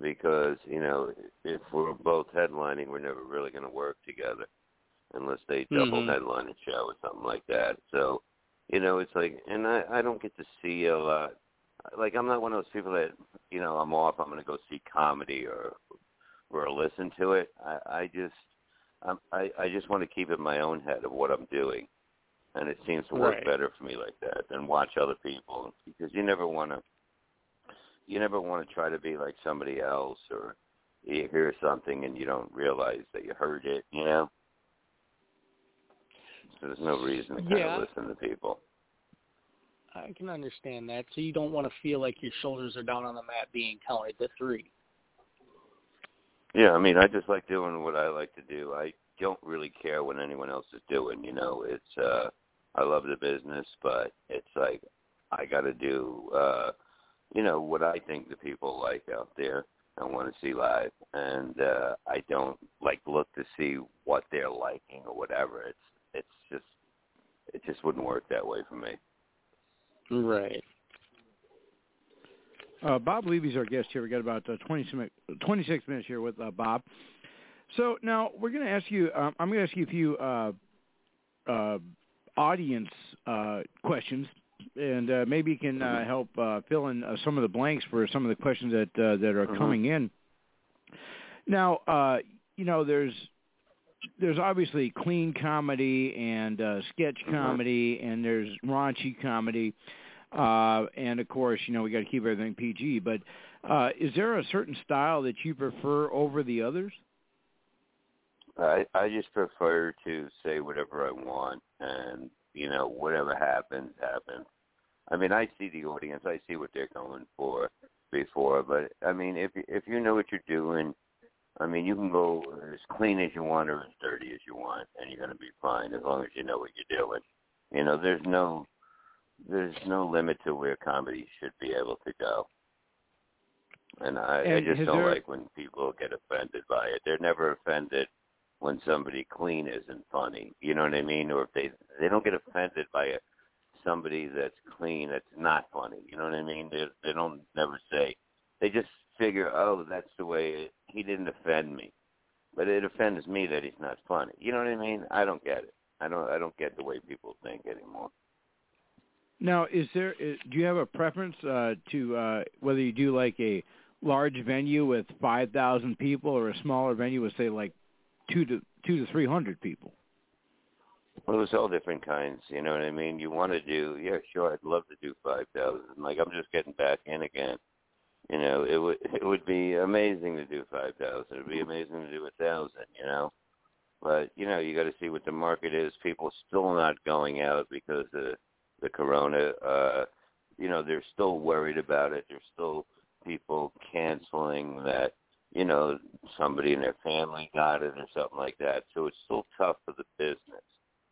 I: because you know if we're both headlining, we're never really going to work together unless they double
E: mm-hmm.
I: headline a show or something like that. So, you know, it's like, and I I don't get to see a lot. Like I'm not one of those people that you know I'm off. I'm going to go see comedy or or listen to it. I I just I'm, I I just want to keep in my own head of what I'm doing, and it seems to work
E: right.
I: better for me like that than watch other people because you never want to you never want to try to be like somebody else or you hear something and you don't realize that you heard it, you know? So there's no reason to kind
E: yeah.
I: of listen to people.
E: I can understand that. So you don't want to feel like your shoulders are down on the mat being counted to three.
I: Yeah, I mean, I just like doing what I like to do. I don't really care what anyone else is doing, you know. It's uh I love the business, but it's like I got to do uh you know what I think the people like out there and want to see live, and uh, I don't like look to see what they're liking or whatever. It's it's just it just wouldn't work that way for me.
E: Right.
C: Uh, Bob Levy's our guest here. We got about uh, 20, 26 minutes here with uh, Bob. So now we're going to ask you. Um, I'm going to ask you a few uh, uh, audience uh, questions and uh, maybe you can uh, help uh, fill in uh, some of the blanks for some of the questions that uh, that are
I: mm-hmm.
C: coming in. Now, uh, you know, there's there's obviously clean comedy and uh, sketch comedy, and there's raunchy comedy, uh, and of course, you know, we got to keep everything PG. But uh, is there a certain style that you prefer over the others?
I: I I just prefer to say whatever I want, and you know, whatever happens, happens. I mean, I see the audience. I see what they're going for before, but I mean, if if you know what you're doing, I mean, you can go as clean as you want or as dirty as you want, and you're going to be fine as long as you know what you're doing. You know, there's no there's no limit to where comedy should be able to go. And I,
C: And
I: I just don't
C: there-
I: like when people get offended by it. They're never offended when somebody clean isn't funny. You know what I mean? Or if they they don't get offended by a, somebody that's clean that's not funny. You know what I mean? They they don't never say. They just figure, oh, that's the way it, he didn't offend me, but it offends me that he's not funny. You know what I mean? I don't get it. I don't I don't get the way people think anymore.
C: Now, is there is, do you have a preference uh, to uh, whether you do like a large venue with five thousand people or a smaller venue with say like two to two to three hundred people?
I: Well, there's all different kinds. You know what I mean? You want to do? Yeah, sure. I'd love to do five thousand. Like I'm just getting back in again. You know, it would it would be amazing to do five thousand. It'd be amazing to do a thousand. You know, but you know, you got to see what the market is. People still not going out because of the corona. Uh, you know, they're still worried about it. There's still people canceling that. You know, somebody in their family got it or something like that. So it's still tough for the business.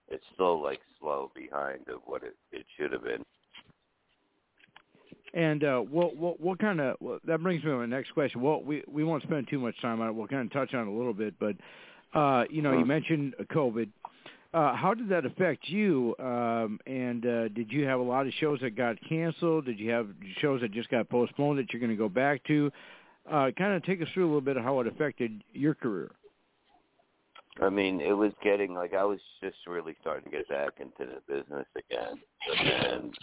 I: It's still like slow behind of what it it should have been.
C: And uh, what what what kind of well, that brings me to my next question. Well, we we won't spend too much time on it. We'll kind of touch on it a little bit, but uh, you know, you mentioned COVID. Uh, how did that affect you? Um, and uh, did you have a lot of shows that got canceled? Did you have shows that just got postponed that you're going to go back to? Uh, kind of take us through a little bit of how it affected your career.
I: I mean, it was getting like I was just really starting to get back into the business again, and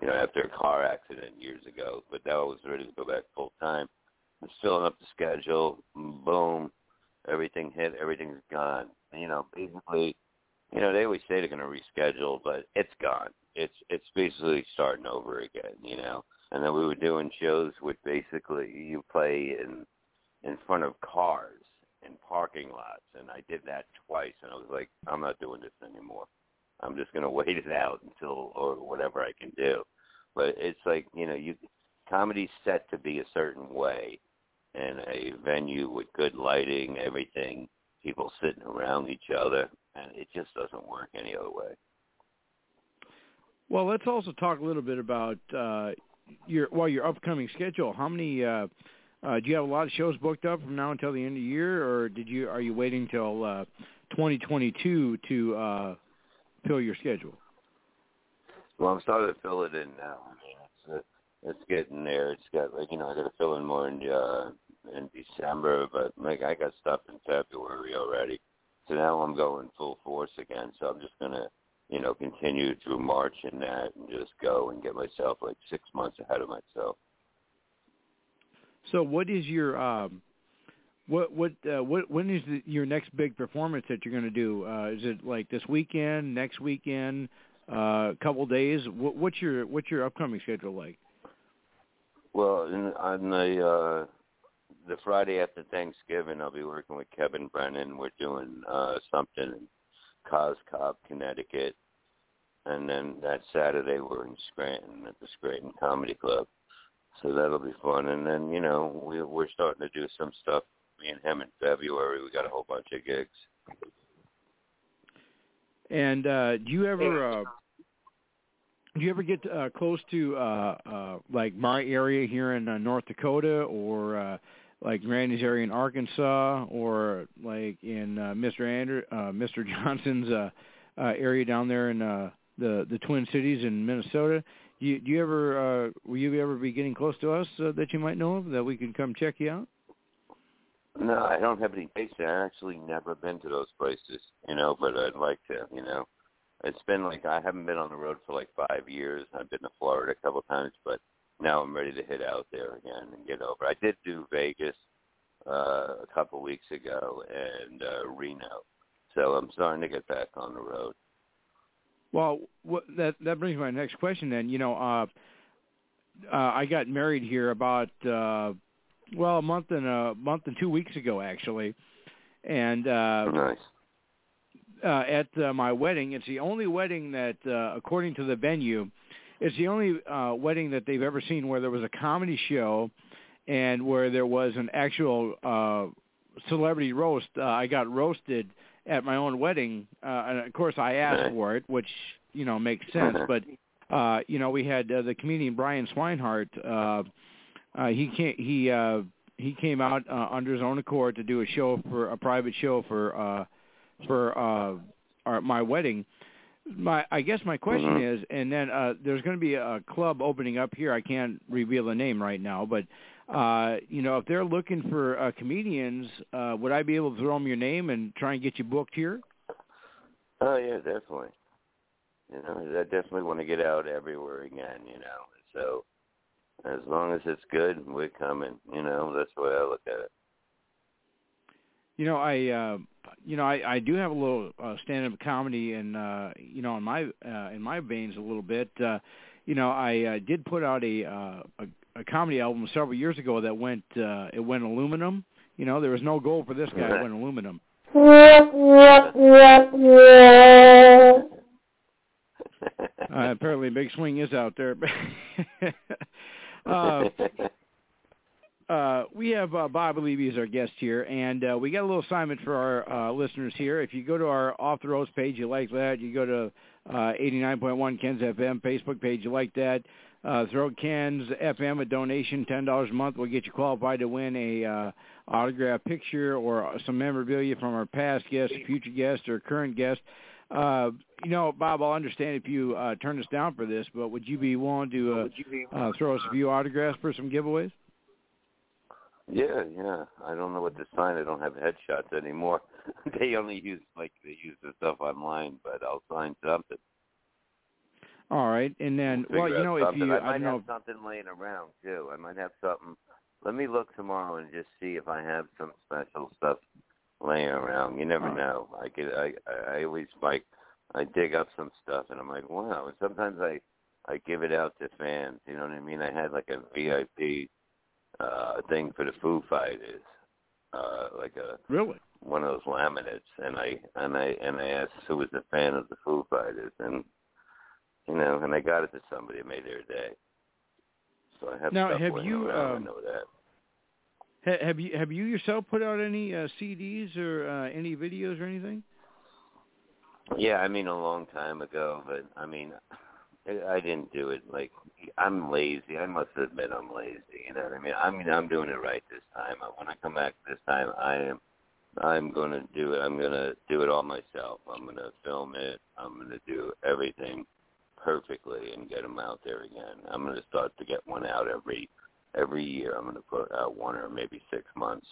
I: you know after a car accident years ago, but now I was ready to go back full time. Was filling up the schedule, boom, everything hit, everything's gone. You know, basically, you know they always say they're going to reschedule, but it's gone. It's it's basically starting over again. You know, and then we were doing shows with basically you play in in front of cars in parking lots and I did that twice and I was like, I'm not doing this anymore. I'm just gonna wait it out until or whatever I can do. But it's like, you know, you comedy's set to be a certain way in a venue with good lighting, everything, people sitting around each other and it just doesn't work any other way.
C: Well, let's also talk a little bit about uh, your well your upcoming schedule. How many? Uh, uh, do you have a lot of shows booked up from now until the end of the year, or did you are you waiting till uh, 2022 to uh, fill your schedule?
I: Well, I'm starting to fill it in now. I mean, it's uh, it's getting there. It's got like you know I got to fill in more in uh, in December, but like I got stuff in February already. So now I'm going full force again. So I'm just gonna you know continue through March and that, and just go and get myself like six months ahead of myself.
C: So, what is your um, what what uh, what when is the, your next big performance that you're going to do? Uh, is it like this weekend, next weekend, uh, a couple days? What, what's your what's your upcoming schedule like?
I: Well, in, on the uh, the Friday after Thanksgiving, I'll be working with Kevin Brennan. We're doing uh, something in Cos Cob, Connecticut, and then that Saturday we're in Scranton at the Scranton Comedy Club. So that'll be fun. And then you know we we're starting to do some stuff. Me and him in February. We got a whole bunch of gigs.
C: And uh, do you ever uh, do you ever get uh, close to uh, uh, like my area here in uh, North Dakota, or uh, like Randy's area in Arkansas, or like in uh, Mr. Ander, uh, Mr. Johnson's uh, uh, area down there in uh, the the Twin Cities in Minnesota? Do you, do you ever uh, will you ever be getting close to us uh, that you might know of that we can come check you out?
I: No, I don't have any there. I actually never been to those places, you know, but I'd like to, you know. It's been like I haven't been on the road for like five years. I've been to Florida a couple times, but now I'm ready to hit out there again and get over. I did do Vegas uh, a couple weeks ago and uh, Reno, so I'm starting to get back on the road.
C: Well, what, that that brings my next question. Then, you know, uh, uh, I got married here about uh, well a month and a month and two weeks ago, actually, and uh,
I: Nice.
C: uh, at uh, my wedding. It's the only wedding that, uh, according to the venue, it's the only uh, wedding that they've ever seen where there was a comedy show and where there was an actual uh, celebrity roast. Uh, I got roasted at my own wedding, uh, and of course I asked for it, which you know makes sense. But uh, you know, we had uh, the comedian Brian Swinehart. Uh, uh, he came he uh, he came out uh, under his own accord to do a show for a private show for uh, for uh, our, my wedding. My I guess my question
I: Mhm.
C: is, and then uh, there's going to be a club opening up here. I can't reveal the name right now, but uh, you know, if they're looking for uh, comedians, uh, would I be able to throw them your name and try and get you booked here?
I: Oh yeah, definitely. You know, I definitely want to get out everywhere again. You know, so as long as it's good, we're coming. You know, that's the way I look at it.
C: You know, I uh you know, I I do have a little uh stand up comedy and uh you know, in my uh in my veins a little bit. Uh you know, I uh, did put out a uh a, a comedy album several years ago that went uh it went aluminum. You know, there was no goal for this guy, it went aluminum. Uh, apparently Big Swing is out there. uh uh, we have uh, Bob Levy as our guest here, and uh, we got a little assignment for our uh, listeners here. If you go to our Off the Roads page, you like that. You go to uh, 89.1 Ken's FM Facebook page, you like that. Uh, throw Ken's FM a donation, ten dollars a month We'll get you qualified to win a uh, autographed picture or some memorabilia from our past guest, future guest, or current guest. Uh, you know, Bob, I'll understand if you uh, turn us down for this, but would you be willing to uh, uh, throw us a few autographs for some giveaways?
I: Yeah, yeah. I don't know what to sign. I don't have headshots anymore. they only use like they use the stuff online, but I'll sign something.
C: All right, and then
I: Figure
C: well, you know, if you
I: I
C: I
I: might
C: know,
I: have something laying around too. I might have something. Let me look tomorrow and just see if I have some special stuff laying around. You never know. I get. I. I I always like. I dig up some stuff and I'm like, wow. And sometimes I. I give it out to fans. You know what I mean? I had like a VIP uh thing for the Foo Fighters, uh, like a
C: really.
I: one of those laminates, and I and I and I asked who was a fan of the Foo Fighters, and you know, and I got it to somebody, it made their day. So I have
C: Now, have you, um,
I: I know that.
C: Ha- have you have you yourself put out any uh, CDs or uh, any videos or anything?
I: Yeah, I mean a long time ago, but I mean, I, didn't do it. Like I'm lazy. I must admit I'm lazy. You know what I mean? I mean I'm doing it right this time. When I come back this time, I am. I'm to do it. I'm to do it all myself. I'm to film it. I'm to do everything perfectly and get them out there again. I'm to start to get one out every every year. I'm to put out one or maybe six months.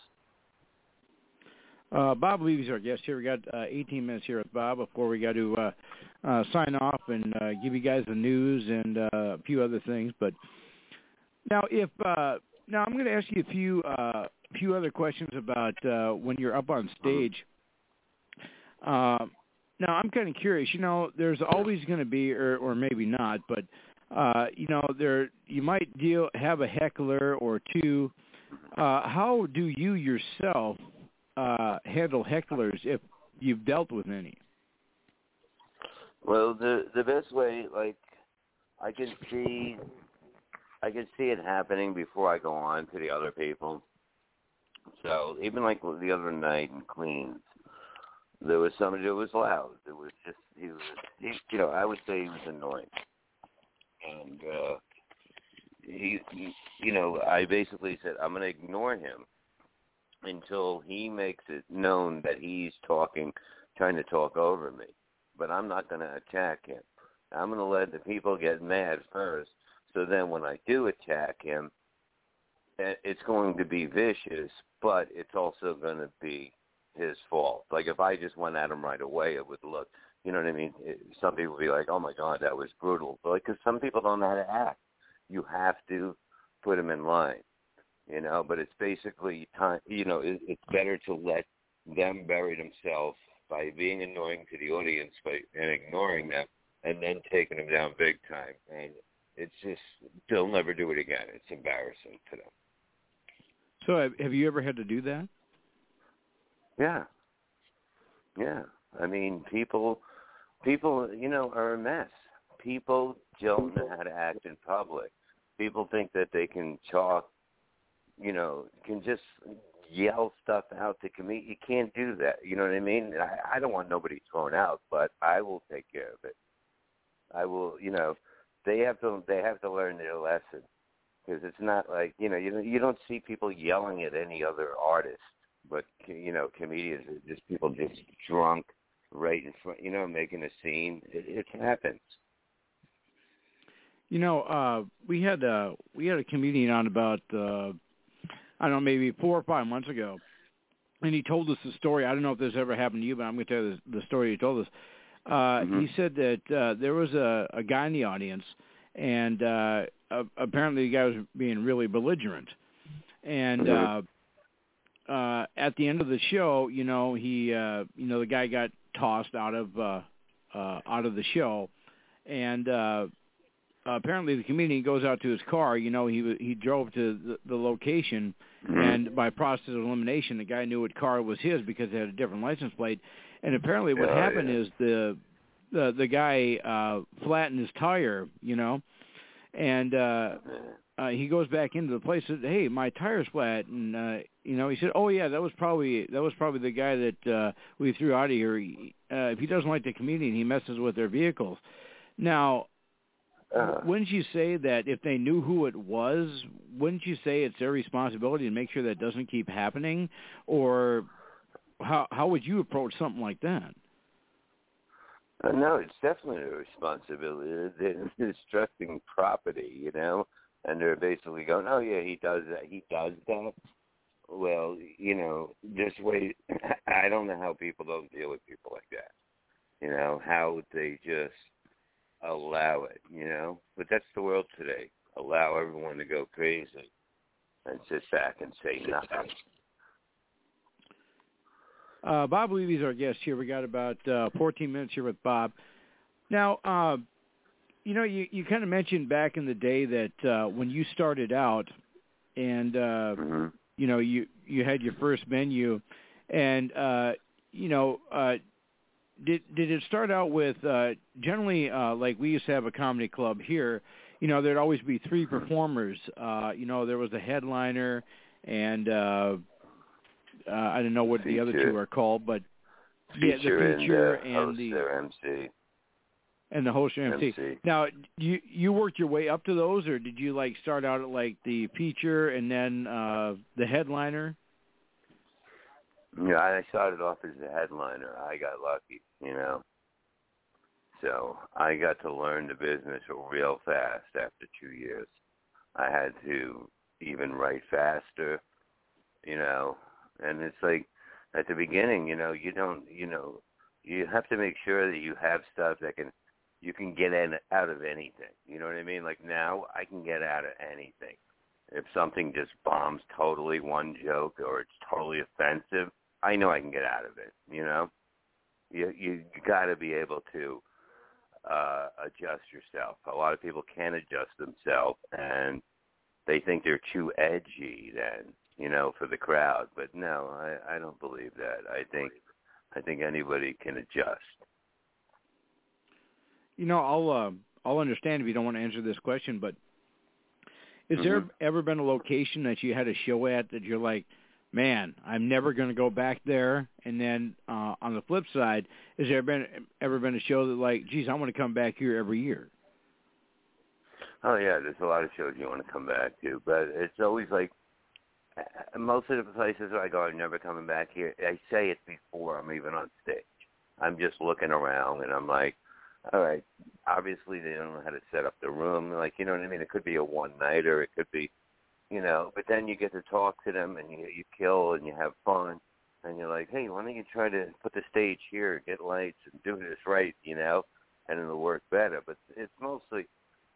C: Uh, Bob Levy's our guest here. We got uh, 18 minutes here with Bob before we got to uh, uh, sign off and uh, give you guys the news and uh, a few other things. But now, if uh, now I'm going to ask you a few uh, few other questions about uh, when you're up on stage. Uh, now, I'm kind of curious. You know, there's always going to be, or, or maybe not, but uh, you know, there you might deal have a heckler or two. Uh, how do you yourself uh, handle hecklers if you've dealt with any?
I: Well, the the best way, like, I can see, I can see it happening before I go on to the other people. So even like the other night in Queens, there was somebody that was loud. It was just he was, he, you know, I would say he was annoying, and uh, he, he, you know, I basically said I'm going to ignore him until he makes it known that he's talking, trying to talk over me. But I'm not going to attack him. I'm going to let the people get mad first. So then when I do attack him, eh, it's going to be vicious, but it's also going to be his fault. Like if I just went at him right away, it would look, you know what I mean? It, some people would be like, "Oh my God, that was brutal," but like because some people don't know how to act. You have to put them in line you know. But it's basically time. You know, it, it's better to let them bury themselves by being annoying to the audience by and ignoring them, and then taking them down big time. And it's just they'll never do it again. It's embarrassing to them.
C: So, have, have you ever had to do that?
I: Yeah, yeah. I mean, people, people, you know, are a mess. People don't know how to act in public. People think that they can talk you know, can just yell stuff out to commit. You can't do that. You know what I mean? I, I don't want nobody thrown out, but I will take care of it. I will, you know, they have to they have to learn their lesson because it's not like you know you you don't see people yelling at any other artist, but you know comedians are just people just drunk right in front, you know, making a scene. It, it happens.
C: You know, uh we had uh we had a comedian on about uh I don't know, maybe four or five months ago. And he told us the story. I don't know if this ever happened to you, but I'm going to tell you the, the story he told us. Uh
I: Mhm.
C: he said that uh there was a a guy in the audience and uh uh, apparently the guy was being really belligerent. And uh uh at the end of the show, you know, he uh you know, the guy got tossed out of uh uh out of the show and uh apparently the comedian goes out to his car, you know, he he drove to the, the location and by process of elimination the guy knew what car was his because it had a different license plate. And apparently what
I: Oh,
C: happened
I: yeah.
C: is the the the guy uh flattened his tire, you know. And uh uh he goes back into the place and said, "Hey, my tire's flat." And uh you know, he said, "Oh yeah, that was probably that was probably the guy that uh we threw out of here. He, uh if he doesn't like the comedian, he messes with their vehicles." Now,
I: Uh,
C: wouldn't you say that if they knew who it was, wouldn't you say it's their responsibility to make sure that doesn't keep happening or how how would you approach something like that?
I: Uh, no, it's definitely a responsibility. They're destructing property, you know, and they're basically going, "Oh yeah, he does that. He does that." Well, you know, just wait. I don't know how people don't deal with people like that. You know, how they just allow it. You know, but that's the world today. Allow everyone to go crazy and sit back and say nothing.
C: Uh, Bob Levy's our guest here. We got about uh, 14 minutes here with Bob. Now, uh, you know, you, you kind of mentioned back in the day that uh, when you started out, and uh,
I: hmm
C: you know, you you had your first menu, and uh, you know, uh, did did it start out with uh, generally uh, like we used to have a comedy club here? You know, there'd always be three performers. Uh, you know, there was a headliner, and uh, uh, I don't know what the other two are called, but yeah, the feature
I: and,
C: and,
I: uh, host
C: the
I: MC.
C: and the host or MC.
I: MC.
C: Now, you you worked your way up to those, or did you like start out at like the feature and then uh, the headliner?
I: Yeah, I started off as a headliner. I got lucky, you know. So I got to learn the business real fast after two years. I had to even write faster, you know. And it's like at the beginning, you know, you don't, you know, you have to make sure that you have stuff that can you can get in out of anything. You know what I mean? Like now, I can get out of anything. If something just bombs totally one joke or it's totally offensive, I know I can get out of it. You know, you you, you got to be able to uh adjust yourself. A lot of people can't adjust themselves, and they think they're too edgy. Then you know, for the crowd. But no, I I don't believe that. I think I think anybody can adjust.
C: You know, I'll uh, I'll understand if you don't want to answer this question, but is there
I: Mhm.
C: ever been a location that you had a show at that you're like, man, I'm never going to go back there? And then uh, on the flip side, has there been ever been a show that like, geez, I want to come back here every year?
I: Oh yeah, there's a lot of shows you want to come back to, but it's always like uh, most of the places I go, I'm never coming back here. I say it before I'm even on stage. I'm just looking around and I'm like, all right. Obviously, they don't know how to set up the room. Like, you know what I mean? It could be a one nighter. It could be, you know. But then you get to talk to them and you you kill and you have fun. And you're like, hey, why don't you try to put the stage here, get lights, and do this right, you know? And it'll work better. But it's mostly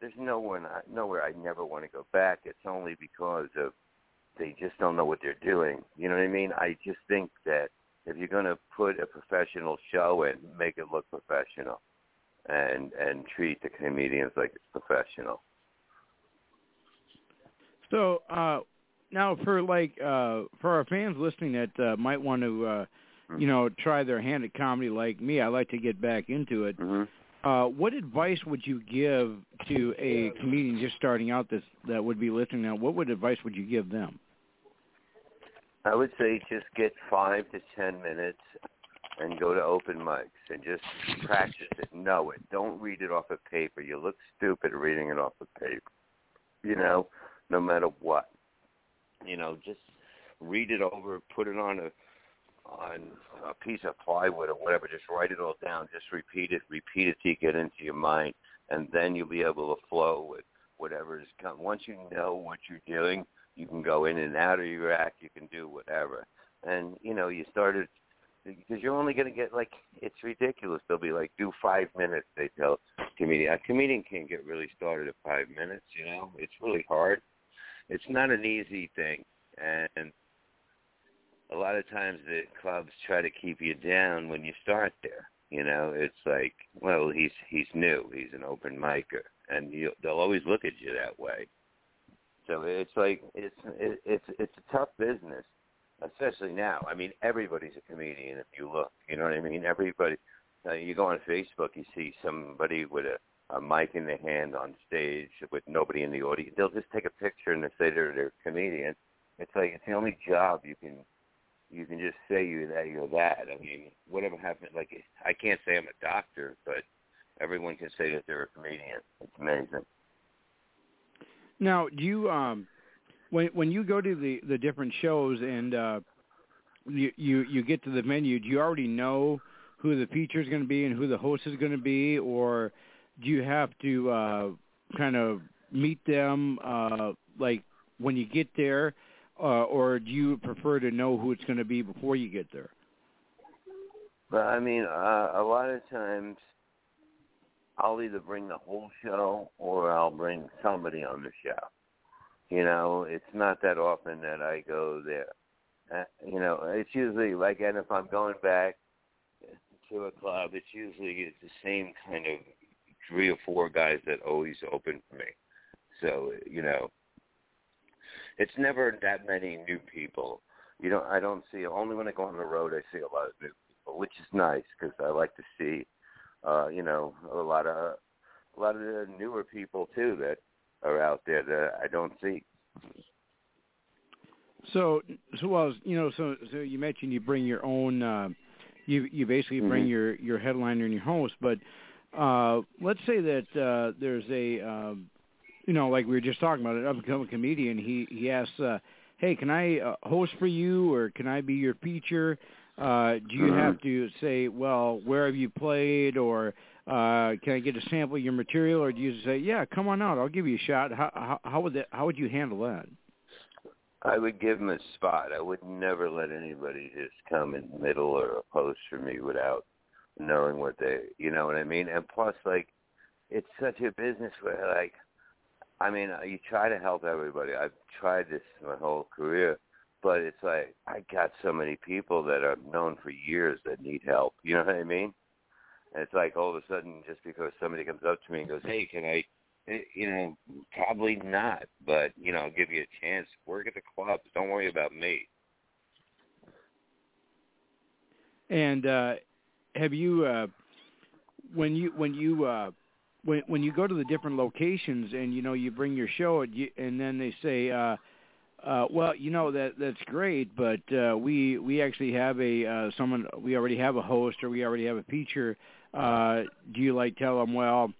I: there's nowhere not, nowhere I never want to go back. It's only because of they just don't know what they're doing. You know what I mean? I just think that if you're going to put a professional show in, make it look professional, and and treat the comedians like it's professional.
C: So uh, now, for like uh, for our fans listening that uh, might want to, uh, you know, try their hand at comedy like me, I like to get back into it.
I: hmm
C: Uh, what advice would you give to a comedian just starting out this that would be listening now? What would advice would you give them?
I: I would say just get five to ten minutes and go to open mics and just practice it. Know it. Don't read it off of paper. You look stupid reading it off of paper. You know, no matter what. You know, just read it over, put it on a on a piece of plywood or whatever. Just write it all down. Just repeat it. Repeat it till you get into your mind, and then you'll be able to flow with whatever is coming. Once you know what you're doing, you can go in and out of your act. You can do whatever. And you know, you started because you're only going to get like it's ridiculous. They'll be like, do five minutes. They tell comedian. A comedian can't get really started at five minutes. You know, it's really hard. It's not an easy thing, and a lot of times the clubs try to keep you down when you start there. You know, it's like, well, he's he's new. He's an open micer, and you, they'll always look at you that way. So it's like it's it, it's it's a tough business especially now. I mean, everybody's a comedian if you look. You know what I mean? Everybody. Uh, you go on Facebook, you see somebody with a, a mic in the hand on stage with nobody in the audience. They'll just take a picture and they say they're, they're a comedian. It's like it's the only job you can you can just say you that you're that. I mean, whatever happened, like I can't say I'm a doctor, but everyone can say that they're a comedian. It's amazing.
C: Now, do you um when when you go to the the different shows and uh you you you get to the venue do you already know who the feature is going to be and who the host is going to be or do you have to uh kind of meet them uh like when you get there uh or do you prefer to know who it's going to be before you get there
I: but i mean uh, a lot of times i'll either bring the whole show or i'll bring somebody on the show you know, it's not that often that I go there. Uh, you know, it's usually like, and if I'm going back to a club, it's usually the same kind of three or four guys that always open for me. So, you know, it's never that many new people. You know, I don't see only when I go on the road I see a lot of new people, which is nice because I like to see, uh, you know, a lot of a lot of the newer people too that are out there that I don't see.
C: So, so well, you know, so so you mentioned you bring your own, uh, you you basically bring
I: mm-hmm.
C: your your headliner and your host, but uh, let's say that uh, there's a, uh, you know, like we were just talking about, an up and coming comedian. He he asks, uh, "Hey, can I uh, host for you, or can I be your feature?" Uh, do you
I: mm-hmm.
C: have to say, "Well, where have you played?" or uh, can I get a sample of your material, or do you say, "Yeah, come on out, I'll give you a shot"? How how, how would that? How would you handle that?
I: I would give them a spot. I would never let anybody just come in the middle or a post for me without knowing what they, you know what I mean. And plus, like, it's such a business where, like, I mean, you try to help everybody. I've tried this my whole career, but it's like I got so many people that I've known for years that need help. You know what I mean? And it's like all of a sudden, just because somebody comes up to me and goes, "Hey, can I?" Eh, you know, probably not, but you know, I'll give you a chance. Work at the clubs. Don't worry about me.
C: And uh have you uh when you when you uh when when you go to the different locations and you know you bring your show and, you, and then they say uh uh well you know that that's great but uh we we actually have a uh someone we already have a host or we already have a feature uh do you like tell them well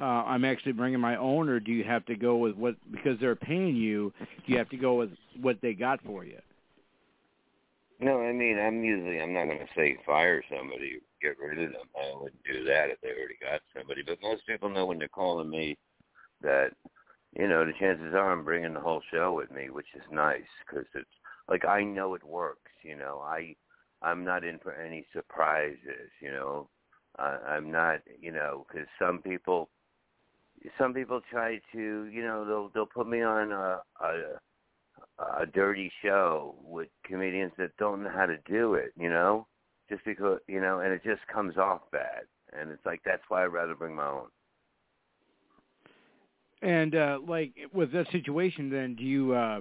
C: uh I'm actually bringing my own or do you have to go with what because they're paying you do you have to go with what they got for you?
I: No I mean I'm usually I'm not going to say fire somebody get rid of them. I wouldn't do that if they already got somebody. But most people know when they're calling me that you know the chances are I'm bringing the whole show with me which is nice because it's like I know it works you know. I I'm not in for any surprises you know. Uh, I'm not, you know, because some people, some people try to, you know, they'll they'll put me on a, a a dirty show with comedians that don't know how to do it, you know, just because, you know, and it just comes off bad, and it's like that's why I'd rather bring my own.
C: And uh like with that situation, then do you uh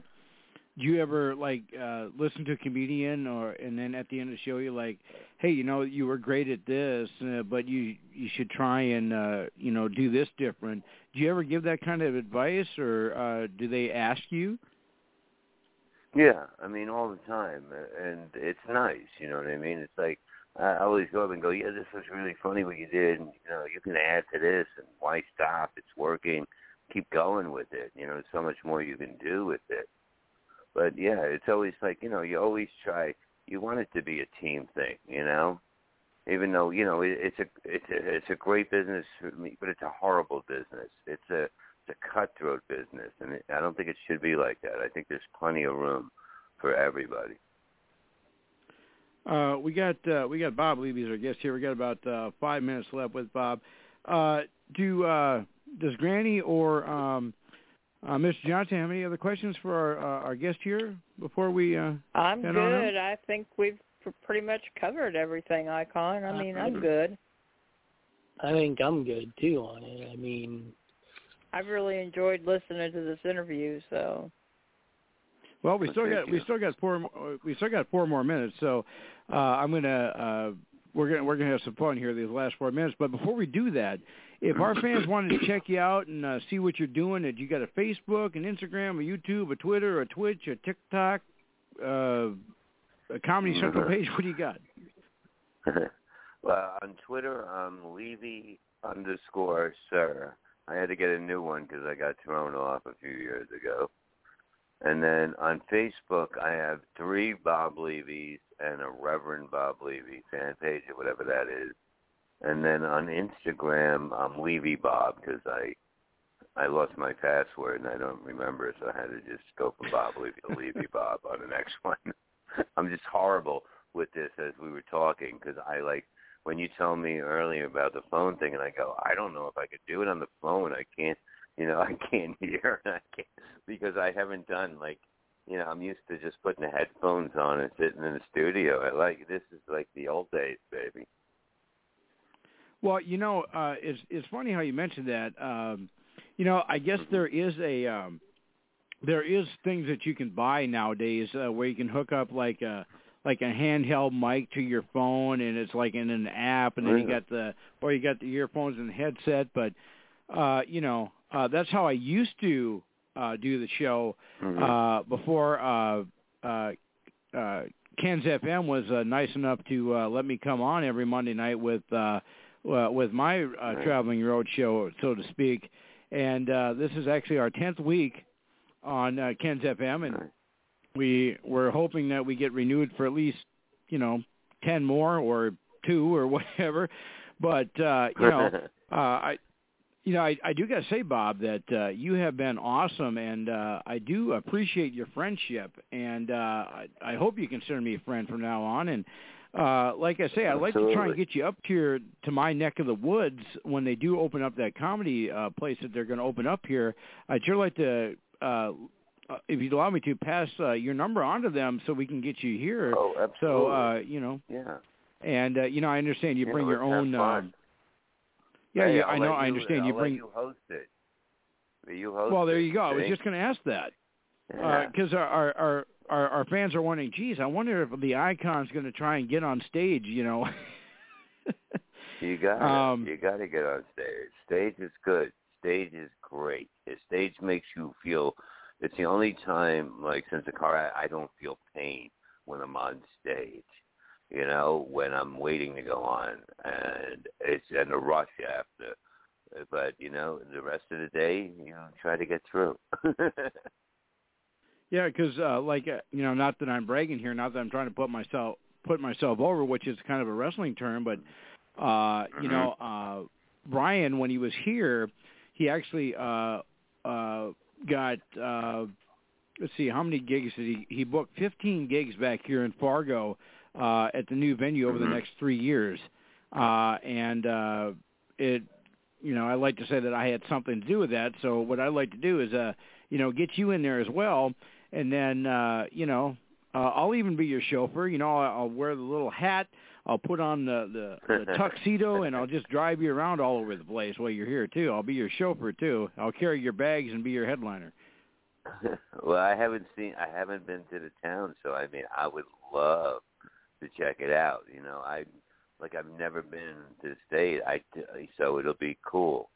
C: do you ever like uh listen to a comedian or and then at the end of the show you're like hey you know you were great at this uh, but you you should try and uh you know do this different. Do you ever give that kind of advice or uh do they ask you
I: Yeah, I mean all the time, and it's nice. You know what I mean? It's like I always go up and go, yeah, this was really funny what you did. And, you know, you can add to this, and why stop? It's working. Keep going with it. You know, there's so much more you can do with it. But yeah, it's always like you know, you always try. You want it to be a team thing, you know. Even though you know it, it's a it's a it's a great business, for me but it's a horrible business. It's a it's a cutthroat business, and it, I don't think it should be like that. I think there's plenty of room for everybody.
C: Uh, we got uh, we got Bob Levy as our guest here. We got about uh, five minutes left with Bob. Uh, do uh, does Granny or um, uh, Mr. Johnson have any other questions for our uh, our guest here before we? Uh,
D: I'm
C: head
D: good.
C: on
D: I think we've pretty much covered everything, Icon. I mean, I'm good.
E: I think I'm good too on it. I mean,
D: I've really enjoyed listening to this interview. So
C: Well, we
I: Well,
C: still
I: thank
C: got we still got four we still got four more minutes, so uh, I'm gonna uh, we're gonna we're gonna have some fun here these last four minutes. But before we do that, if our fans wanted to check you out and uh, see what you're doing, did you got a Facebook, an Instagram, a YouTube, a Twitter, a Twitch, a TikTok, uh, a Comedy Central page? What do you got?
I: well, on Twitter, I'm Levy underscore Sir. I had to get a new one because I got thrown off a few years ago. And then on Facebook, I have three Bob Levy's and a Reverend Bob Levy fan page or whatever that is. And then on Instagram, I'm Levy Bob because I I lost my password and I don't remember so I had to just go from Bob Levy to Levy Bob on the next one. I'm just horrible with this as we were talking because I like when you told me earlier about the phone thing, and I go, I don't know if I could do it on the phone. I can't, you know, I can't hear, and I can't because I haven't done like, you know, I'm used to just putting the headphones on and sitting in the studio. I like this is like the old days, baby.
C: Well, you know, uh, it's it's funny how you mentioned that. Um, you know, I guess there is a um, there is things that you can buy nowadays uh, where you can hook up like a like a handheld mic to your phone, and it's like in an app, and then you got the or you got the earphones and the headset. But uh, you know, uh, that's how I used to uh, do the show
I: Mhm.
C: uh, before uh, uh, uh, Ken's FM was uh, nice enough to uh, let me come on every Monday night with uh, uh, with my uh, traveling road show, so to speak. And uh, this is actually our tenth week on uh, Ken's FM, and. We we're hoping that we get renewed for at least you know ten more or two or whatever. But uh, you know, uh, I you know I, I do got to say, Bob, that uh, you have been awesome, and uh, I do appreciate your friendship, and uh, I, I hope you consider me a friend from now on. And uh, like I say, I'd like to try and get you up here to my neck of the woods when they do open up that comedy uh, place that they're going to open up here. I'd sure like to. Uh, uh, if you'd allow me to pass uh, your number on to them so we can get you here.
I: oh, absolutely.
C: So uh, you know,
I: yeah.
C: and uh, you know, I understand you
I: Yeah,
C: bring your own. Uh,
I: fun.
C: yeah,
I: Hey,
C: yeah,
I: I'll
C: I know.
I: let
C: I understand.
I: I'll
C: you bring.
I: You host it. You host
C: Well, there you go. I was just going to ask that
I: Yeah.
C: because our, our our our our fans are wondering. Geez, I wonder if the icon's going to try and get on stage. You know.
I: You got
C: Um.
I: You got to get on stage. Stage is good. Stage is great. The stage makes you feel. It's the only time, like since the car, I, I don't feel pain when I'm on stage. You know, when I'm waiting to go on, and it's and a rush after. But you know, the rest of the day, you know, try to get through.
C: Yeah, because uh, like uh, you know, not that I'm bragging here, not that I'm trying to put myself put myself over, which is kind of a wrestling term, but uh, you
I: Mhm.
C: know, uh, Brian when he was here, he actually uh, uh, got uh, let's see how many gigs did he he booked 15 gigs back here in Fargo uh, at the new venue over
I: Mhm.
C: the next three years, uh, and uh, it you know I like to say that I had something to do with that. So what I like to do is uh, you know get you in there as well and then uh you know uh, I'll even be your chauffeur. You know, I'll, I'll wear the little hat. I'll put on the, the the tuxedo, and I'll just drive you around all over the place while you're here too. I'll be your chauffeur too. I'll carry your bags and be your headliner.
I: well, I haven't seen, I haven't been to the town, so I mean, I would love to check it out. You know, I like I've never been to the state. I so it'll be cool.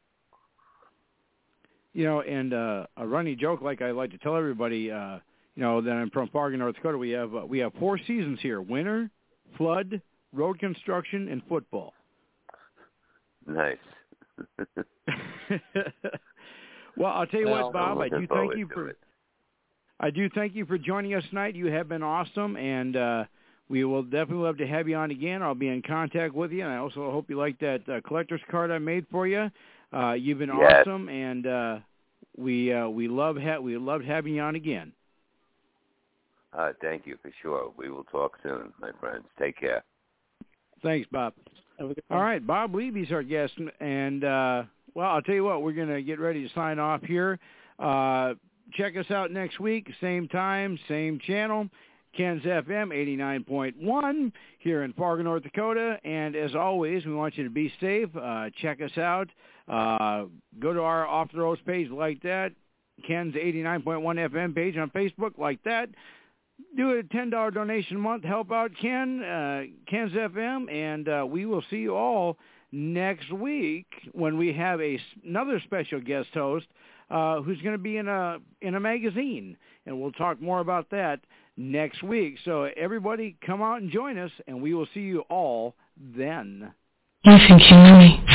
C: You know, and uh, a running joke, like I like to tell everybody, uh, you know, that I'm from Fargo, North Dakota. We have uh, we have four seasons here: winter, flood, road construction, and football.
I: Nice.
C: well, I'll tell you
E: Well,
C: what, Bob. I do thank you for
I: it.
C: I do thank you for joining us tonight. You have been awesome, and uh, we will definitely love to have you on again. I'll be in contact with you, and I also hope you like that uh, collector's card I made for you. Uh, you've been
I: Yes.
C: awesome, and uh, we uh, we love ha- we loved having you on again.
I: Uh, thank you for sure. We will talk soon, my friends. Take care.
C: Thanks, Bob.
E: Have a good
C: All right, Bob Levy's our guest, and uh, well, I'll tell you what, we're going to get ready to sign off here. Uh, check us out next week, same time, same channel, Ken's FM 89.1 here in Fargo, North Dakota. And as always, we want you to be safe. Uh, check us out. Uh, go to our Off the Roads page like that. Ken's 89.1 FM page on Facebook like that. Do a ten dollar donation a month. Help out Ken, uh, Ken's FM, and uh, we will see you all next week when we have a another special guest host uh, who's going to be in a in a magazine, and we'll talk more about that next week. So everybody, come out and join us, and we will see you all then.
J: You think you know me.